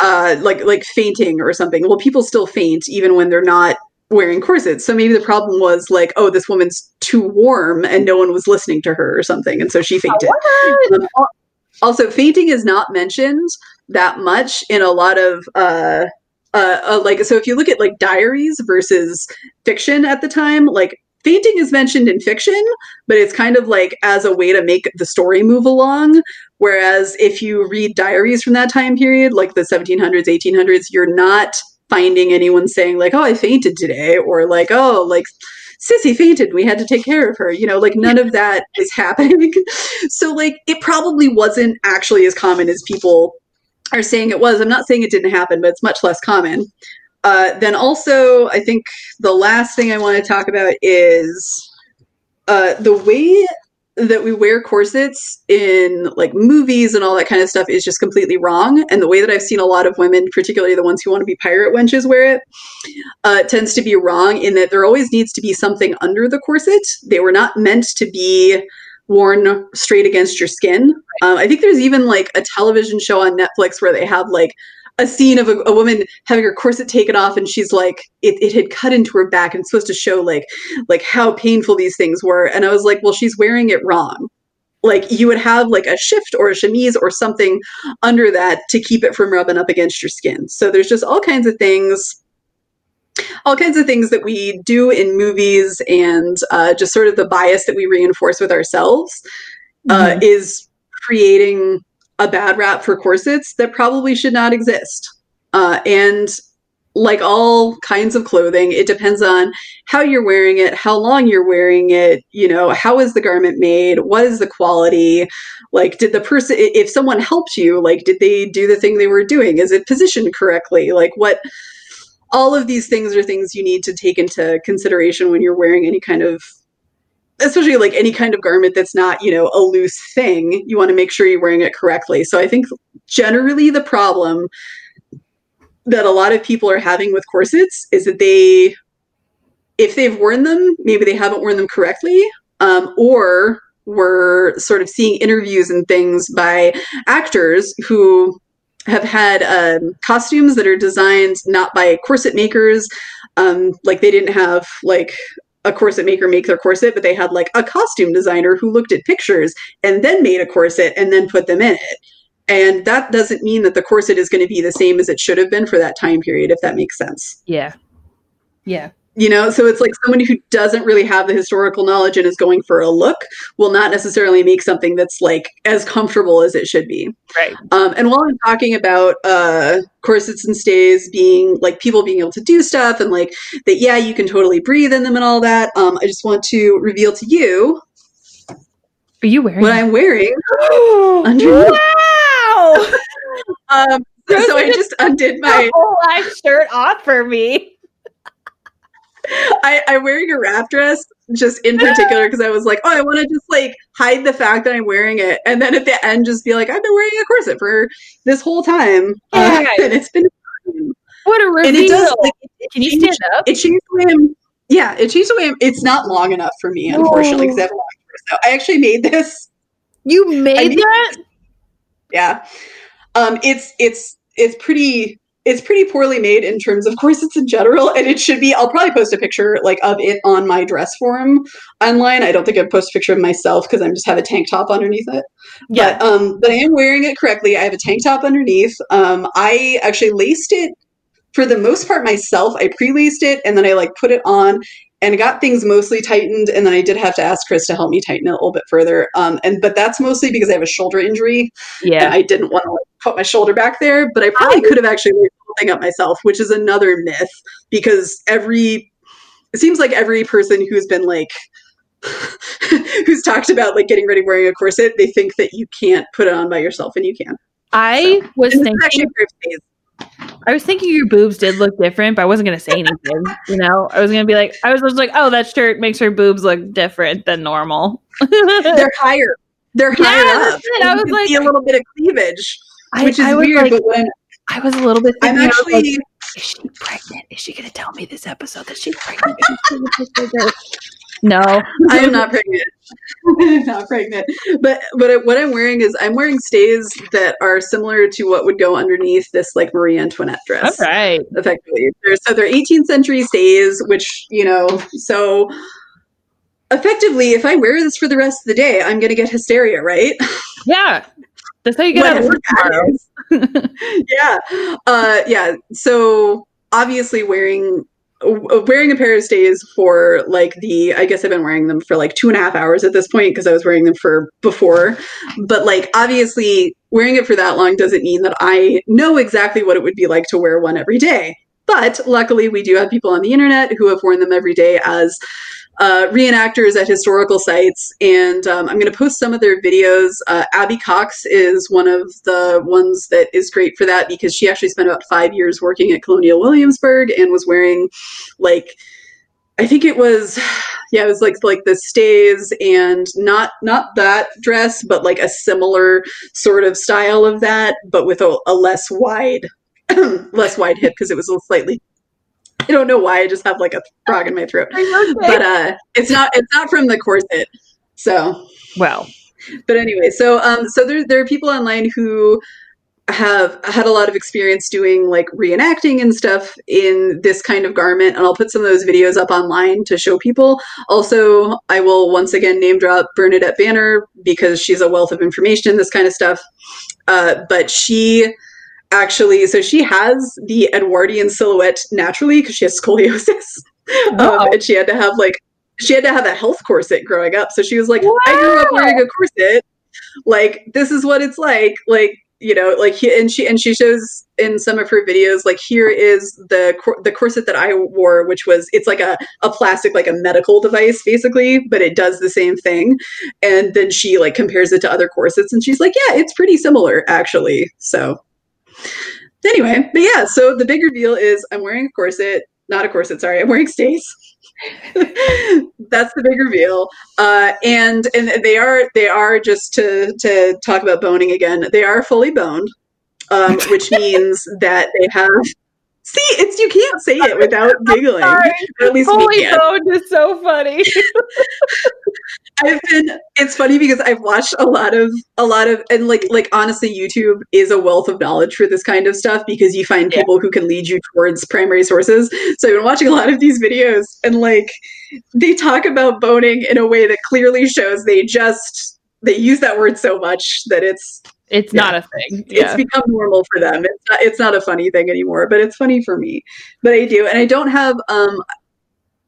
uh, like like fainting or something. Well, people still faint even when they're not wearing corsets. So maybe the problem was like, oh, this woman's too warm and no one was listening to her or something, and so she fainted. Um, also, fainting is not mentioned that much in a lot of uh, uh, uh, like so if you look at like diaries versus fiction at the time like fainting is mentioned in fiction but it's kind of like as a way to make the story move along. Whereas if you read diaries from that time period like the 1700s 1800s you're not finding anyone saying like oh i fainted today or like oh like sissy fainted. We had to take care of her. You know like none of that is happening. So like it probably wasn't actually as common as people are saying it was. I'm not saying it didn't happen, but it's much less common. Uh, then also, I think the last thing I want to talk about is uh, the way that we wear corsets in like movies and all that kind of stuff is just completely wrong. And the way that I've seen a lot of women, particularly the ones who want to be pirate wenches, wear it, uh, tends to be wrong in that there always needs to be something under the corset. They were not meant to be worn straight against your skin. Um, I think there's even like a television show on Netflix where they have like a scene of a, a, woman having her corset taken off and she's like it, it had cut into her back and it's supposed to show like like how painful these things were. And i was like well she's wearing it wrong. Like you would have like a shift or a chemise or something under that to keep it from rubbing up against your skin. So there's just all kinds of things all kinds of things that we do in movies and uh, just sort of the bias that we reinforce with ourselves uh, mm-hmm. is creating a bad rap for corsets that probably should not exist. Uh, and like all kinds of clothing, it depends on how you're wearing it, how long you're wearing it, you know, how is the garment made, what is the quality, like did the person if someone helped you, like did they do the thing they were doing? Is it positioned correctly? Like what all of these things are things you need to take into consideration when you're wearing any kind of especially like any kind of garment that's not you know a loose thing you want to make sure you're wearing it correctly. So i think generally the problem that a lot of people are having with corsets is that they if they've worn them, maybe they haven't worn them correctly, um, or we're sort of seeing interviews and things by actors who have had um, costumes that are designed not by corset makers. Um, like they didn't have like a corset maker make their corset, but they had like a costume designer who looked at pictures and then made a corset and then put them in it. And that doesn't mean that the corset is going to be the same as it should have been for that time period, if that makes sense. Yeah. Yeah. You know, so it's like someone who doesn't really have the historical knowledge and is going for a look will not necessarily make something that's like as comfortable as it should be. Right. Um, and while I'm talking about uh, corsets and stays being like people being able to do stuff and like that, yeah, you can totally breathe in them and all that, um, I just want to reveal to you Are you wearing what I'm wearing underneath. Wow! Um, so, so I just undid my. whole life shirt off for me. I, I'm wearing a wrap dress just in particular because I was like, oh, I want to just like hide the fact that I'm wearing it, and then at the end just be like, I've been wearing a corset for this whole time, uh, Yeah. and it's been. What a reveal! And it does. Like, it Can you changed- stand up? It changed the way I'm. Yeah, it changed the way I'm, it's not long enough for me, unfortunately, because I have a long torso. I actually made this. You made mean- that? Yeah, um, it's it's it's pretty it's pretty poorly made in terms of corsets in general, and it should be. I'll probably post a picture like of it on my dress forum online. I don't think I'd post a picture of myself because I just have a tank top underneath it. Yeah. But um, but I am wearing it correctly. I have a tank top underneath. Um, I actually laced it for the most part myself. I pre-laced it and then I like put it on and got things mostly tightened. And then I did have to ask Chris to help me tighten it a little bit further. Um, and but that's mostly because I have a shoulder injury yeah. I didn't want to like, put my shoulder back there. But I probably could have actually laid the thing up myself, which is another myth because every it seems like every person who's been like who's talked about like getting ready wearing a corset, they think that you can't put it on by yourself, and you can. I was this is thinking a pair of stays. I was thinking your boobs did look different, but I wasn't gonna say anything. You know, I was gonna be like, I was just like, oh, that shirt makes her boobs look different than normal. They're higher. They're Yeah, higher up. I was like- see a little bit of cleavage, I, which is I weird. like, but when I was a little bit. I'm was like, actually is she pregnant? Is she gonna tell me this episode that she's pregnant? No, I am not pregnant. I'm not pregnant. But but what I'm wearing is I'm wearing stays that are similar to what would go underneath this like Marie Antoinette dress. All right. Effectively, they're, so they're 18th century stays, which you know. So effectively, if I wear this for the rest of the day, I'm going to get hysteria, right? Yeah, that's how you get out of work tomorrow. yeah, uh, yeah. So obviously, wearing wearing a pair of stays for like the I guess I've been wearing them for like two and a half hours at this point because I was wearing them for before. But like obviously, wearing it for that long doesn't mean that I know exactly what it would be like to wear one every day. But luckily, we do have people on the internet who have worn them every day as uh, reenactors at historical sites, and um, I'm going to post some of their videos. Uh, Abby Cox is one of the ones that is great for that because she actually spent about five years working at Colonial Williamsburg and was wearing like I think it was yeah, it was like like the stays and not not that dress, but like a similar sort of style of that, but with a, a less wide less wide hip because it was a slightly don't know why I just have like a frog in my throat. Are you? But uh it's not it's not from the corset. So well, but anyway, so um, so there there are people online who have had a lot of experience doing like reenacting and stuff in this kind of garment, and I'll put some of those videos up online to show people. Also, I will once again name drop Bernadette Banner because she's a wealth of information in this kind of stuff. Uh, but she actually, so she has the Edwardian silhouette naturally because she has scoliosis, Wow. um, and she had to have like she had to have a health corset growing up. So she was like, I grew up wearing a corset. Like this is what it's like. Like you know, like he, and she and she shows in some of her videos like here is the cor- the corset that I wore, which was it's like a a plastic like a medical device basically, but it does the same thing. And then she like compares it to other corsets, and she's like, yeah, it's pretty similar actually. So anyway, but yeah, so the big reveal is I'm wearing a corset, not a corset, sorry, I'm wearing stays. That's the big reveal. Uh, and and they are they are just to to talk about boning again. They are fully boned, um, which means that they have See, it's you can't say it without giggling. Or at least we Holy can. bone is so funny. I've been it's funny because I've watched a lot of a lot of and like like honestly YouTube is a wealth of knowledge for this kind of stuff because you find Yeah. people who can lead you towards primary sources. So I've been watching a lot of these videos and like they talk about boning in a way that clearly shows they just they use that word so much that it's It's Yeah. not a thing. it's become normal for them. It's not, it's not a funny thing anymore, but it's funny for me. But I do, and I don't have. Um,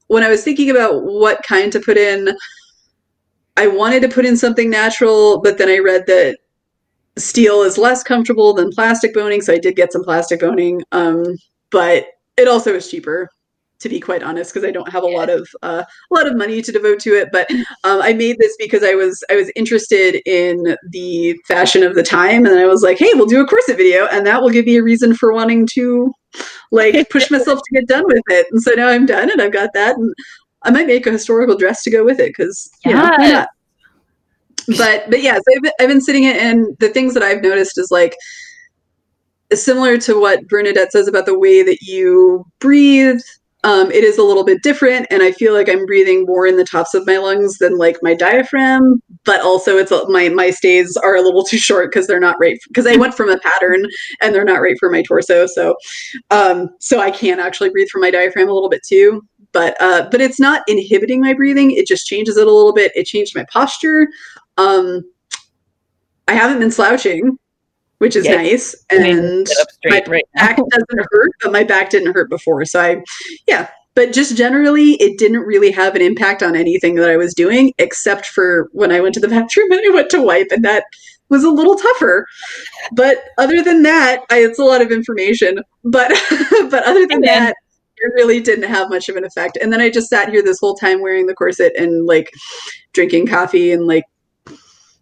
when I was thinking about what kind to put in, I wanted to put in something natural, but then I read that steel is less comfortable than plastic boning, so I did get some plastic boning. Um, but it also is cheaper. To be quite honest, because I don't have a lot of uh, a lot of money to devote to it, but um, I made this because I was I was interested in the fashion of the time, and I was like, "Hey, we'll do a corset video, and that will give me a reason for wanting to like push myself to get done with it." And so now I'm done, and I've got that, and I might make a historical dress to go with it because you know why Yes. not? But but yeah, so I've been, I've been sitting it, and the things that I've noticed is like similar to what Bernadette says about the way that you breathe. Um, it is a little bit different, and I feel like I'm breathing more in the tops of my lungs than like my diaphragm. But also, it's my my stays are a little too short because they're not right because I went from a pattern and they're not right for my torso. So, um, so I can actually breathe from my diaphragm a little bit too. But uh, but it's not inhibiting my breathing. It just changes it a little bit. It changed my posture. Um, I haven't been slouching, which is Yeah. nice, and up right back doesn't hurt, but my back didn't hurt before. So I, yeah. But just generally, it didn't really have an impact on anything that I was doing, except for when I went to the bathroom and I went to wipe, and that was a little tougher. But other than that, I, it's a lot of information. But but other than Amen. that, it really didn't have much of an effect. And then I just sat here this whole time wearing the corset and like drinking coffee and like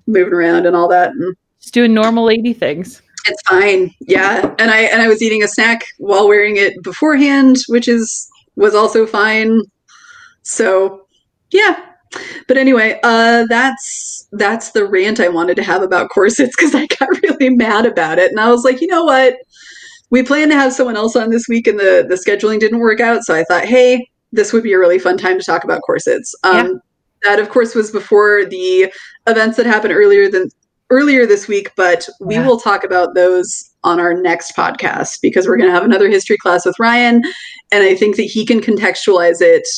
moving around and all that. And Just doing normal lady things. it's fine. Yeah. And I and I was eating a snack while wearing it beforehand, which is was also fine. So, yeah. But anyway, uh that's that's the rant I wanted to have about corsets cuz I got really mad about it. And I was like, "You know what? We planned to have someone else on this week and the the scheduling didn't work out, so I thought, "Hey, this would be a really fun time to talk about corsets." Um that of course was before the events that happened earlier than earlier this week, but we Yeah. will talk about those on our next podcast because we're going to have another history class with Ryan, and I think that he can contextualize it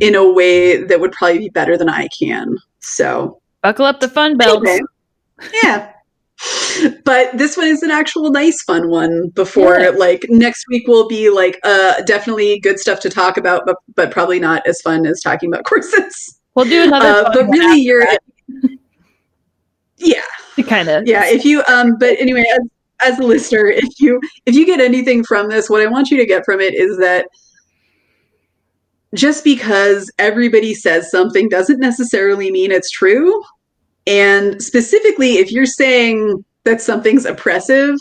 in a way that would probably be better than I can. So, Buckle up the fun belts. anyway, yeah. But this one is an actual nice fun one before Yeah. like next week will be like uh definitely good stuff to talk about but but probably not as fun as talking about corsets. We'll do another. Uh, but really you're that yeah kind of yeah if you um but anyway as, as a listener if you if you get anything from this what i want you to get from it is that just because everybody says something doesn't necessarily mean it's true and specifically if you're saying that something's oppressive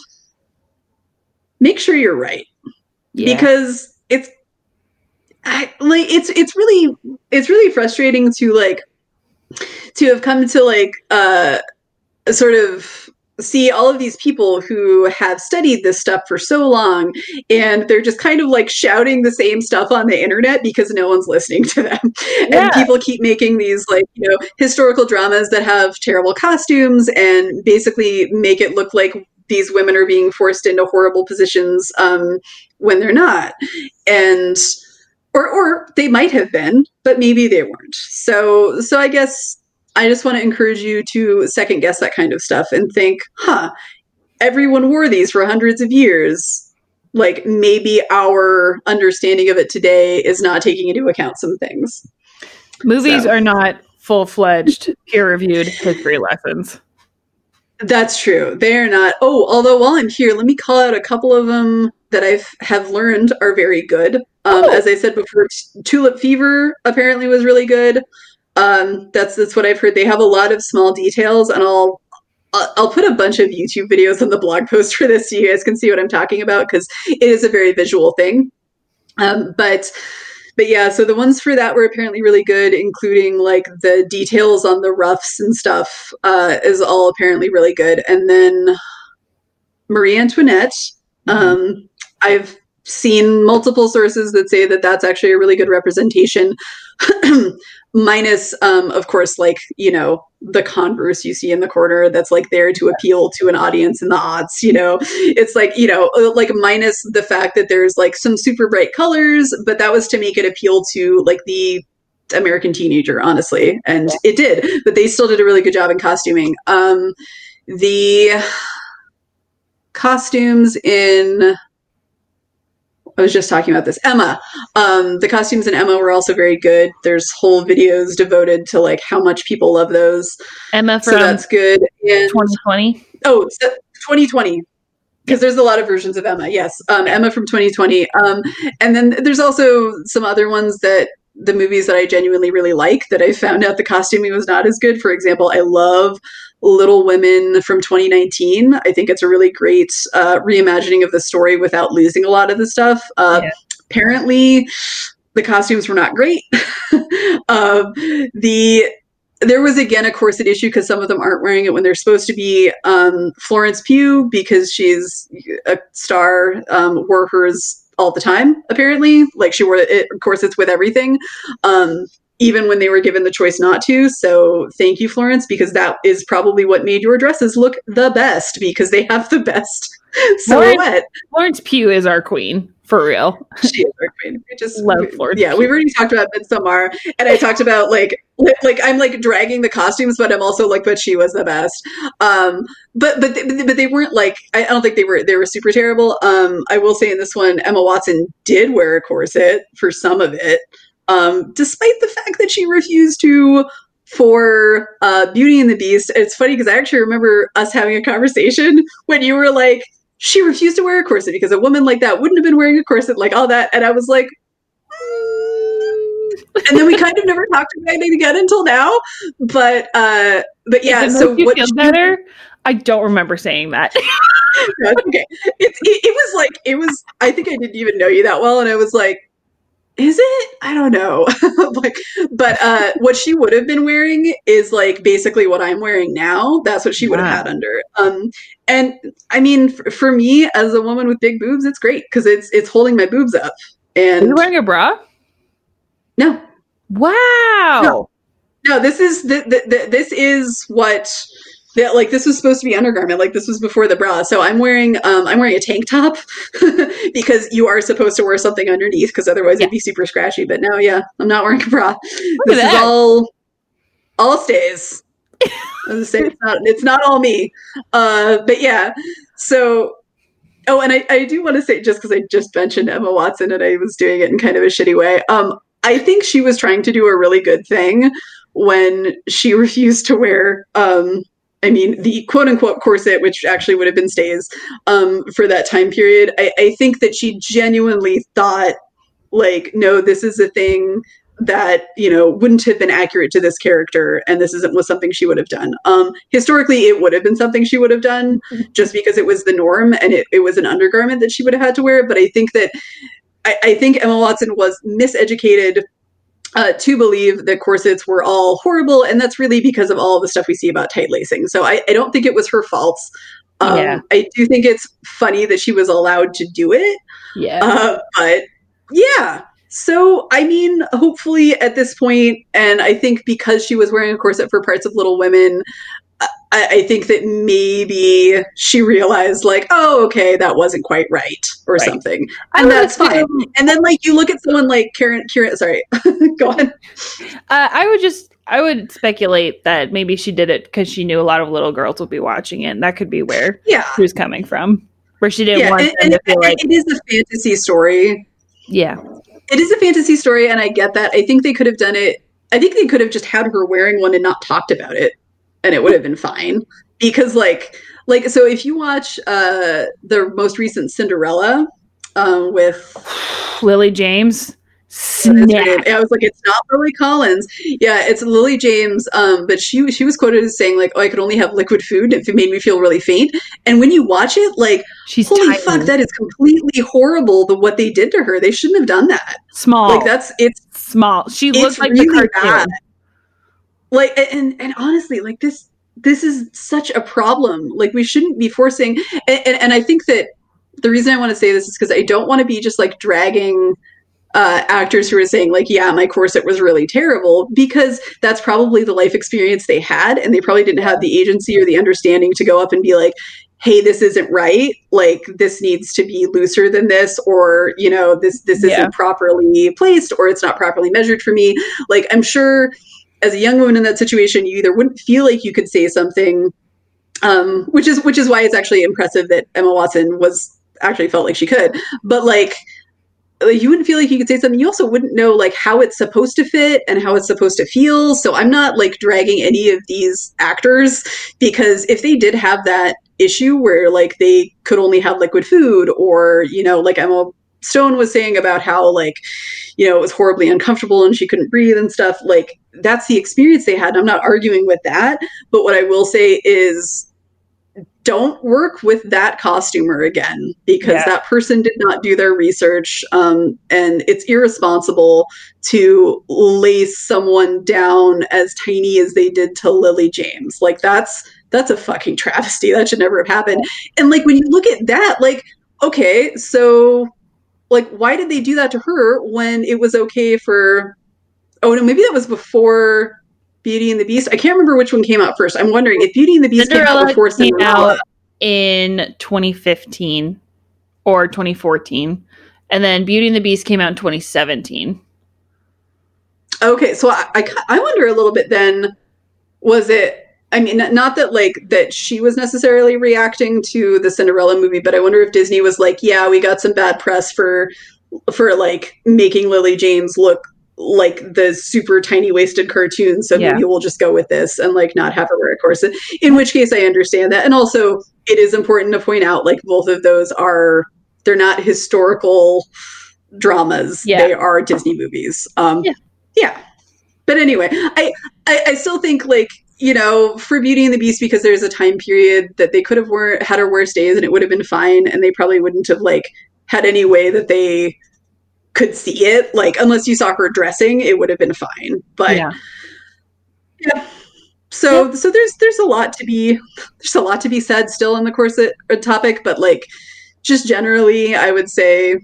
make sure you're right yeah. because it's I, like it's it's really it's really frustrating to like to have come to like uh sort of see all of these people who have studied this stuff for so long and they're just kind of like shouting the same stuff on the internet because no one's listening to them. Yeah. and people keep making these like you know historical dramas that have terrible costumes and basically make it look like these women are being forced into horrible positions um, when they're not. And or or they might have been but maybe they weren't. So so i guess i just want to encourage you to second guess that kind of stuff and think huh everyone wore these for hundreds of years like maybe our understanding of it today is not taking into account some things movies so. are not full fledged peer reviewed history lessons. That's true. They are not. Oh, although while I'm here, let me call out a couple of them that I've have learned are very good. Um, Oh. As I said before, T- Tulip Fever apparently was really good. Um, that's that's what I've heard. They have a lot of small details, and I'll I'll put a bunch of YouTube videos on the blog post for this so you guys can see what I'm talking about because it is a very visual thing. Um, but but yeah, so the ones for that were apparently really good, including like the details on the ruffs and stuff uh, is all apparently really good. And then Marie Antoinette, um, I've seen multiple sources that say that that's actually a really good representation. Minus, um, of course, like, you know, the converse you see in the corner that's like there to appeal to an audience in the odds, you know? It's like, you know, uh, like minus the fact that there's like some super bright colors, but that was to make it appeal to like the American teenager, honestly. And yeah. it did, but they still did a really good job in costuming. Um, the costumes in I was just talking about this. Emma. Um, the costumes in Emma were also very good. There's whole videos devoted to like how much people love those. Emma from so that's good. And 2020. Oh, 2020. Because there's a lot of versions of Emma. Yes, um, Emma from 2020. Um, and then there's also some other ones that the movies that I genuinely really like that I found out the costuming was not as good. For example, I love Little Women from 2019. I think it's a really great uh, reimagining of the story without losing a lot of the stuff. Uh, yeah. Apparently, the costumes were not great. uh, the there was again a corset issue because some of them aren't wearing it when they're supposed to be. Um, Florence Pugh, because she's a star, um, wore hers all the time. Apparently, like she wore it corsets with everything. Um, even when they were given the choice not to. So thank you, Florence, because that is probably what made your dresses look the best because they have the best silhouette. Florence, Florence Pugh is our queen. For real, she is our queen. We just love Florence. Yeah, we've already talked about Midsommar, and I talked about like like I'm like dragging the costumes, but I'm also like, but she was the best. Um, but but they, but they weren't like I don't think they were they were super terrible. Um, I will say in this one, Emma Watson did wear a corset for some of it um, despite the fact that she refused to for uh, Beauty and the Beast. It's funny because I actually remember us having a conversation when you were like, she refused to wear a corset because a woman like that wouldn't have been wearing a corset, like all that. And I was like, mm. and then we kind of never talked about it again until now. But uh, but yeah, so what did you feel better? I don't remember saying that. okay, it, it, it was like it was. I think I didn't even know you that well, and I was like, is it? I don't know. Like but uh what she would have been wearing is like basically what i'm wearing now. That's what she would have had under. Um and i mean for, for me as a woman with big boobs it's great because it's it's holding my boobs up. And Are you wearing a bra? No. Wow. No, no this is the, the, the, this is what yeah, like this was supposed to be undergarment. Like this was before the bra. So I'm wearing um, I'm wearing a tank top because you are supposed to wear something underneath because otherwise yeah. it'd be super scratchy. But no, yeah, I'm not wearing a bra. Look this is all all stays. I was say it's not it's not all me. Uh, but yeah. So oh, and I, I do want to say just because I just mentioned Emma Watson and I was doing it in kind of a shitty way. Um, I think she was trying to do a really good thing when she refused to wear um I mean, the quote unquote corset, which actually would have been stays um, for that time period, I, I think that she genuinely thought, like, no, this is a thing that you know wouldn't have been accurate to this character and this isn't was something she would have done um historically it would have been something she would have done mm-hmm. just because it was the norm and it, it was an undergarment that she would have had to wear but i think that I, I think emma watson was miseducated uh, to believe that corsets were all horrible, and that's really because of all the stuff we see about tight lacing. So I, I don't think it was her fault. Um, yeah. I do think it's funny that she was allowed to do it. Yeah. Uh, but yeah. So, I mean, hopefully at this point, and I think because she was wearing a corset for parts of Little Women, I, I, think that maybe she realized, like, oh, okay, that wasn't quite right, or right. something, and that's fine. and then, like, you look at someone like Karen. Karen, sorry, go on. Uh, I would just, I would speculate that maybe she did it because she knew a lot of little girls would be watching it. And that could be where yeah. she was coming from, where she didn't yeah, want and, and, to like it is a fantasy story. Yeah, it is a fantasy story, and I get that. I think they could have done it. I think they could have just had her wearing one and not talked about it and it would have been fine because like like so if you watch uh the most recent Cinderella um with Lily James Snap. I was like, it's not Lily Collins. Yeah, it's Lily James. Um, but she she was quoted as saying like, "Oh, I could only have liquid food if it made me feel really faint." And when you watch it, like, she's holy tiny. fuck, that is completely horrible. The what they did to her, they shouldn't have done that. Small, like that's it's small. She looks like really the cartoon. Bad like and and honestly like this this is such a problem. Like we shouldn't be forcing and, and, and i think that the reason I want to say this is because I don't want to be just like dragging uh, actors who are saying like, yeah, my corset was really terrible because that's probably the life experience they had, and they probably didn't have the agency or the understanding to go up and be like, hey this isn't right. Like this needs to be looser than this or you know this this isn't properly placed or it's not properly measured for me. Like i'm sure as a young woman in that situation you either wouldn't feel like you could say something um which is which is why it's actually impressive that emma watson was actually felt like she could. But like you wouldn't feel like you could say something. You also wouldn't know like how it's supposed to fit and how it's supposed to feel. So i'm not like dragging any of these actors because if they did have that issue where like they could only have liquid food or you know like emma stone was saying about how like you know it was horribly uncomfortable and she couldn't breathe and stuff like that's the experience they had and i'm not arguing with that but what i will say is don't work with that costumer again because Yeah. that person did not do their research um, and it's irresponsible to lace someone down as tiny as they did to lily james. Like that's that's a fucking travesty. That should never have happened. And like when you look at that like okay so like why did they do that to her when it was okay for oh no maybe that was before beauty and the beast i can't remember which one came out first i'm wondering if beauty and the beast came out before came cinderella out in 2015 or 2014, and then Beauty and the Beast came out in 2017. Okay, so I, I, I wonder a little bit then, was it? I mean, not that like that she was necessarily reacting to the Cinderella movie, but I wonder if Disney was like, yeah, we got some bad press for for like making Lily James look like the super tiny waisted cartoon, so Yeah. maybe we'll just go with this and like not have her wear a corset. In which case, I understand that, and also it is important to point out like both of those are they're not historical dramas; Yeah. they are Disney movies. Um, Yeah. yeah. But anyway, I, I I still think like you know for Beauty and the Beast because there's a time period that they could have wor- had her worst days and it would have been fine, and they probably wouldn't have like had any way that they could see it. Like unless you saw her dressing, it would have been fine. But yeah. yeah. So so there's there's a lot to be there's a lot to be said still in the corset uh, topic, but like just generally, I would say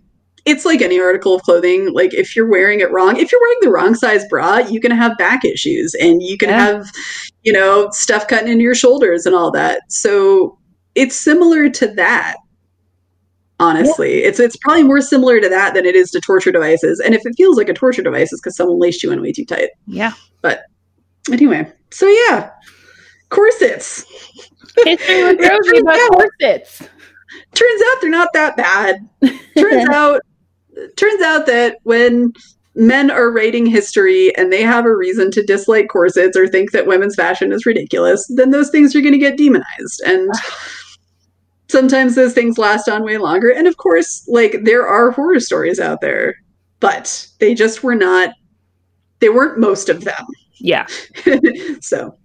it's like any article of clothing. Like if you're wearing it wrong, if you're wearing the wrong size bra, you can have back issues and you can Yeah. have, you know, stuff cutting into your shoulders and all that. So it's similar to that. Honestly, it's it's probably more similar to that than it is to torture devices. And if it feels like a torture device, it's because someone laced you in way too tight. Yeah. But anyway, so yeah, corsets. History with Rosy about Yeah. corsets. Turns out they're not that bad. Turns out, turns out that when men are writing history and they have a reason to dislike corsets or think that women's fashion is ridiculous, then those things are going to get demonized. And sometimes those things last on way longer. And of course, like there are horror stories out there, but they just were not. They weren't most of them. Yeah. so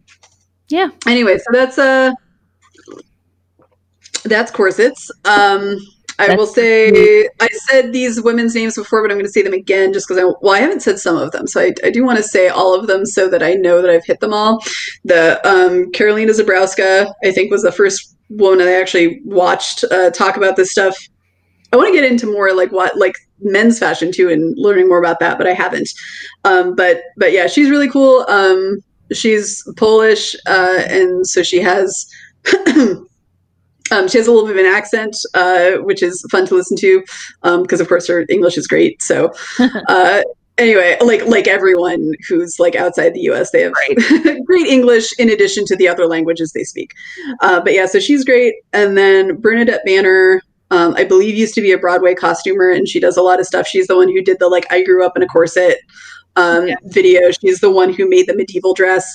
Yeah. anyway so that's uh that's corsets um i will say i said these women's names before but i'm going to say them again just because i well i haven't said some of them so i, I do want to say all of them so that i know that i've hit them all the um Karolina Żebrowska i think was the first woman i actually watched uh, talk about this stuff i want to get into more like what like men's fashion too and learning more about that but i haven't um but but yeah she's really cool um she's Polish, uh, and so she has um, she has a little bit of an accent, uh, which is fun to listen to because, of course, her English is great. So, uh, anyway, like like everyone who's like outside the U.S., they have great English in addition to the other languages they speak. Uh, but yeah, so she's great. And then Bernadette Banner. Um, I believe used to be a Broadway costumer, and she does a lot of stuff. She's the one who did the like "I grew up in a corset" um, Yeah. video. She's the one who made the medieval dress.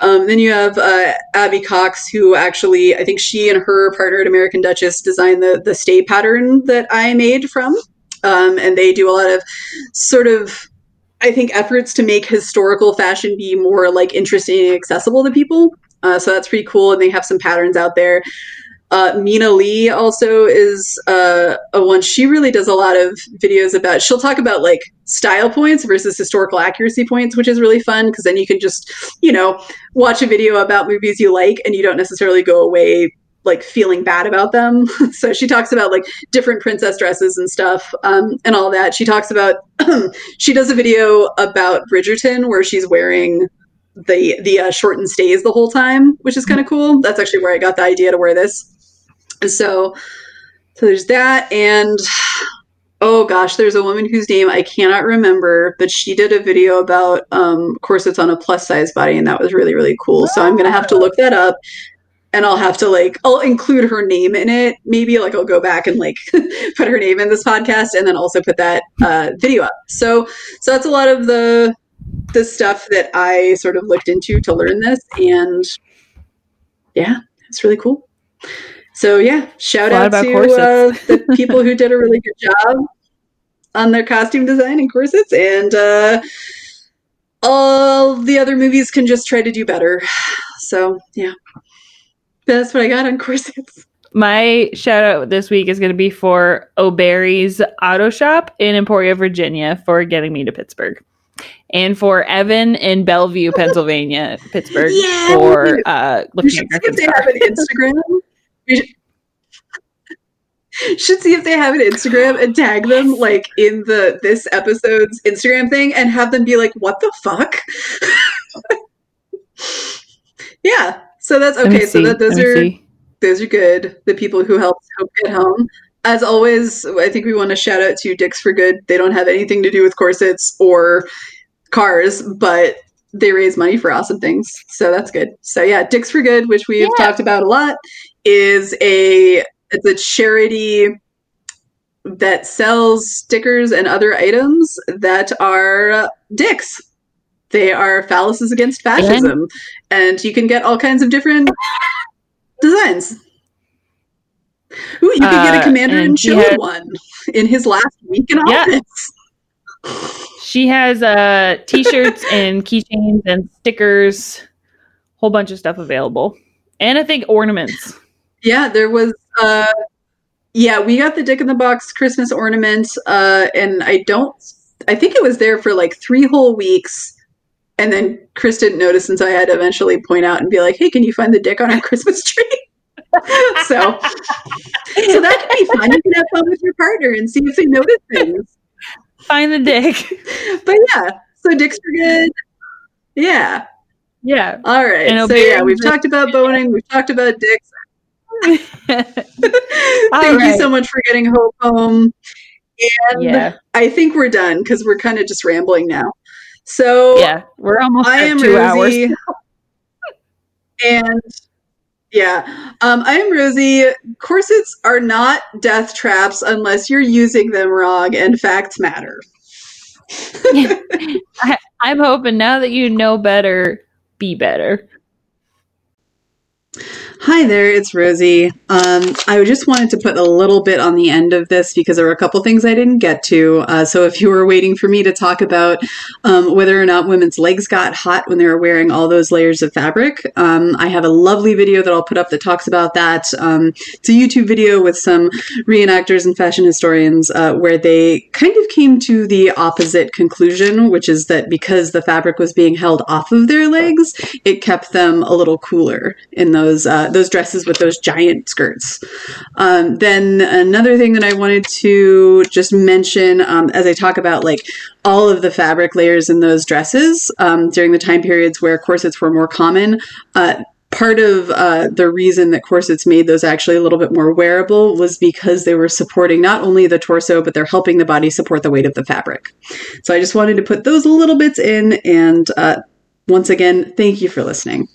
Um, then you have uh, Abby Cox, who actually, I think she and her partner at American Duchess designed the the stay pattern that I made from, um, and they do a lot of sort of, I think, efforts to make historical fashion be more like interesting and accessible to people. Uh, so that's pretty cool, and they have some patterns out there. Uh, Mina Lee also is uh, a one. She really does a lot of videos about. She'll talk about like style points versus historical accuracy points, which is really fun because then you can just, you know, watch a video about movies you like and you don't necessarily go away like feeling bad about them. so she talks about like different princess dresses and stuff um, and all that. She talks about she does a video about Bridgerton where she's wearing the the uh, shortened stays the whole time, which is kind of cool. That's actually where I got the idea to wear this. So so there's that and oh gosh, there's a woman whose name I cannot remember, but she did a video about um, corsets on a plus size body, and that was really, really cool. So I'm gonna have to look that up and I'll have to like I'll include her name in it. Maybe like I'll go back and like put her name in this podcast and then also put that uh, video up. So so that's a lot of the the stuff that I sort of looked into to learn this and yeah, it's really cool. So yeah, shout out to uh, the people who did a really good job on their costume design and corsets and uh, all the other movies can just try to do better. So yeah. That's what I got on corsets. My shout out this week is going to be for O'Barry's Auto Shop in Emporia, Virginia, for getting me to Pittsburgh, and for Evan in Bellevue, Pennsylvania, Pittsburgh, yeah, for uh, looking should see if they have an Instagram. should, should see if they have an Instagram and tag them like in the this episode's Instagram thing, and have them be like, "What the fuck." yeah, so that's okay. So that those are see. those are good. The people who helped Hope get home. As always, I think we want to shout out to Dicks for Good. They don't have anything to do with corsets or cars, but they raise money for awesome things. So that's good. So yeah, Dicks for Good, which we've yeah. talked about a lot, is a it's a charity that sells stickers and other items that are dicks. They are phalluses against fascism. And, you can get all kinds of different designs. Ooh, you can get a uh, commander in chief had, one in his last week in office. She has uh, t-shirts and keychains and stickers, whole bunch of stuff available, and I think ornaments. Yeah, there was. Uh, yeah, we got the Dick in the Box Christmas ornaments, uh, and I don't. I think it was there for like three whole weeks and then Chris didn't notice, and so I had to eventually point out and be like, "Hey, can you find the dick on our Christmas tree?" so, so that can be fun. You can have fun with your partner and see if they notice things. Find the dick. But yeah, so dicks are good. Yeah. Yeah. All right. And so yeah, we've talked about boning. We've talked about dicks. Thank right. you so much for getting Hope home. And yeah. I think we're done because we're kind of just rambling now. So yeah, we're almost I am two Rosy, hours. and yeah, um, I am Rosy. Corsets are not death traps unless you're using them wrong, and facts matter. I, I'm hoping now that you know better, be better. Hi there, it's Rosy. Um, I just wanted to put a little bit on the end of this because there were a couple things I didn't get to. Uh, so if you were waiting for me to talk about um, whether or not women's legs got hot when they were wearing all those layers of fabric, um, I have a lovely video that I'll put up that talks about that. Um, it's a YouTube video with some reenactors and fashion historians uh, where they kind of came to the opposite conclusion, which is that because the fabric was being held off of their legs, it kept them a little cooler in those. Uh, those dresses with those giant skirts. Um, then another thing that I wanted to just mention um, as I talk about like all of the fabric layers in those dresses um, during the time periods where corsets were more common. Uh, part of uh, the reason that corsets made those actually a little bit more wearable was because they were supporting not only the torso, but they're helping the body support the weight of the fabric. So I just wanted to put those little bits in. And uh, once again, thank you for listening.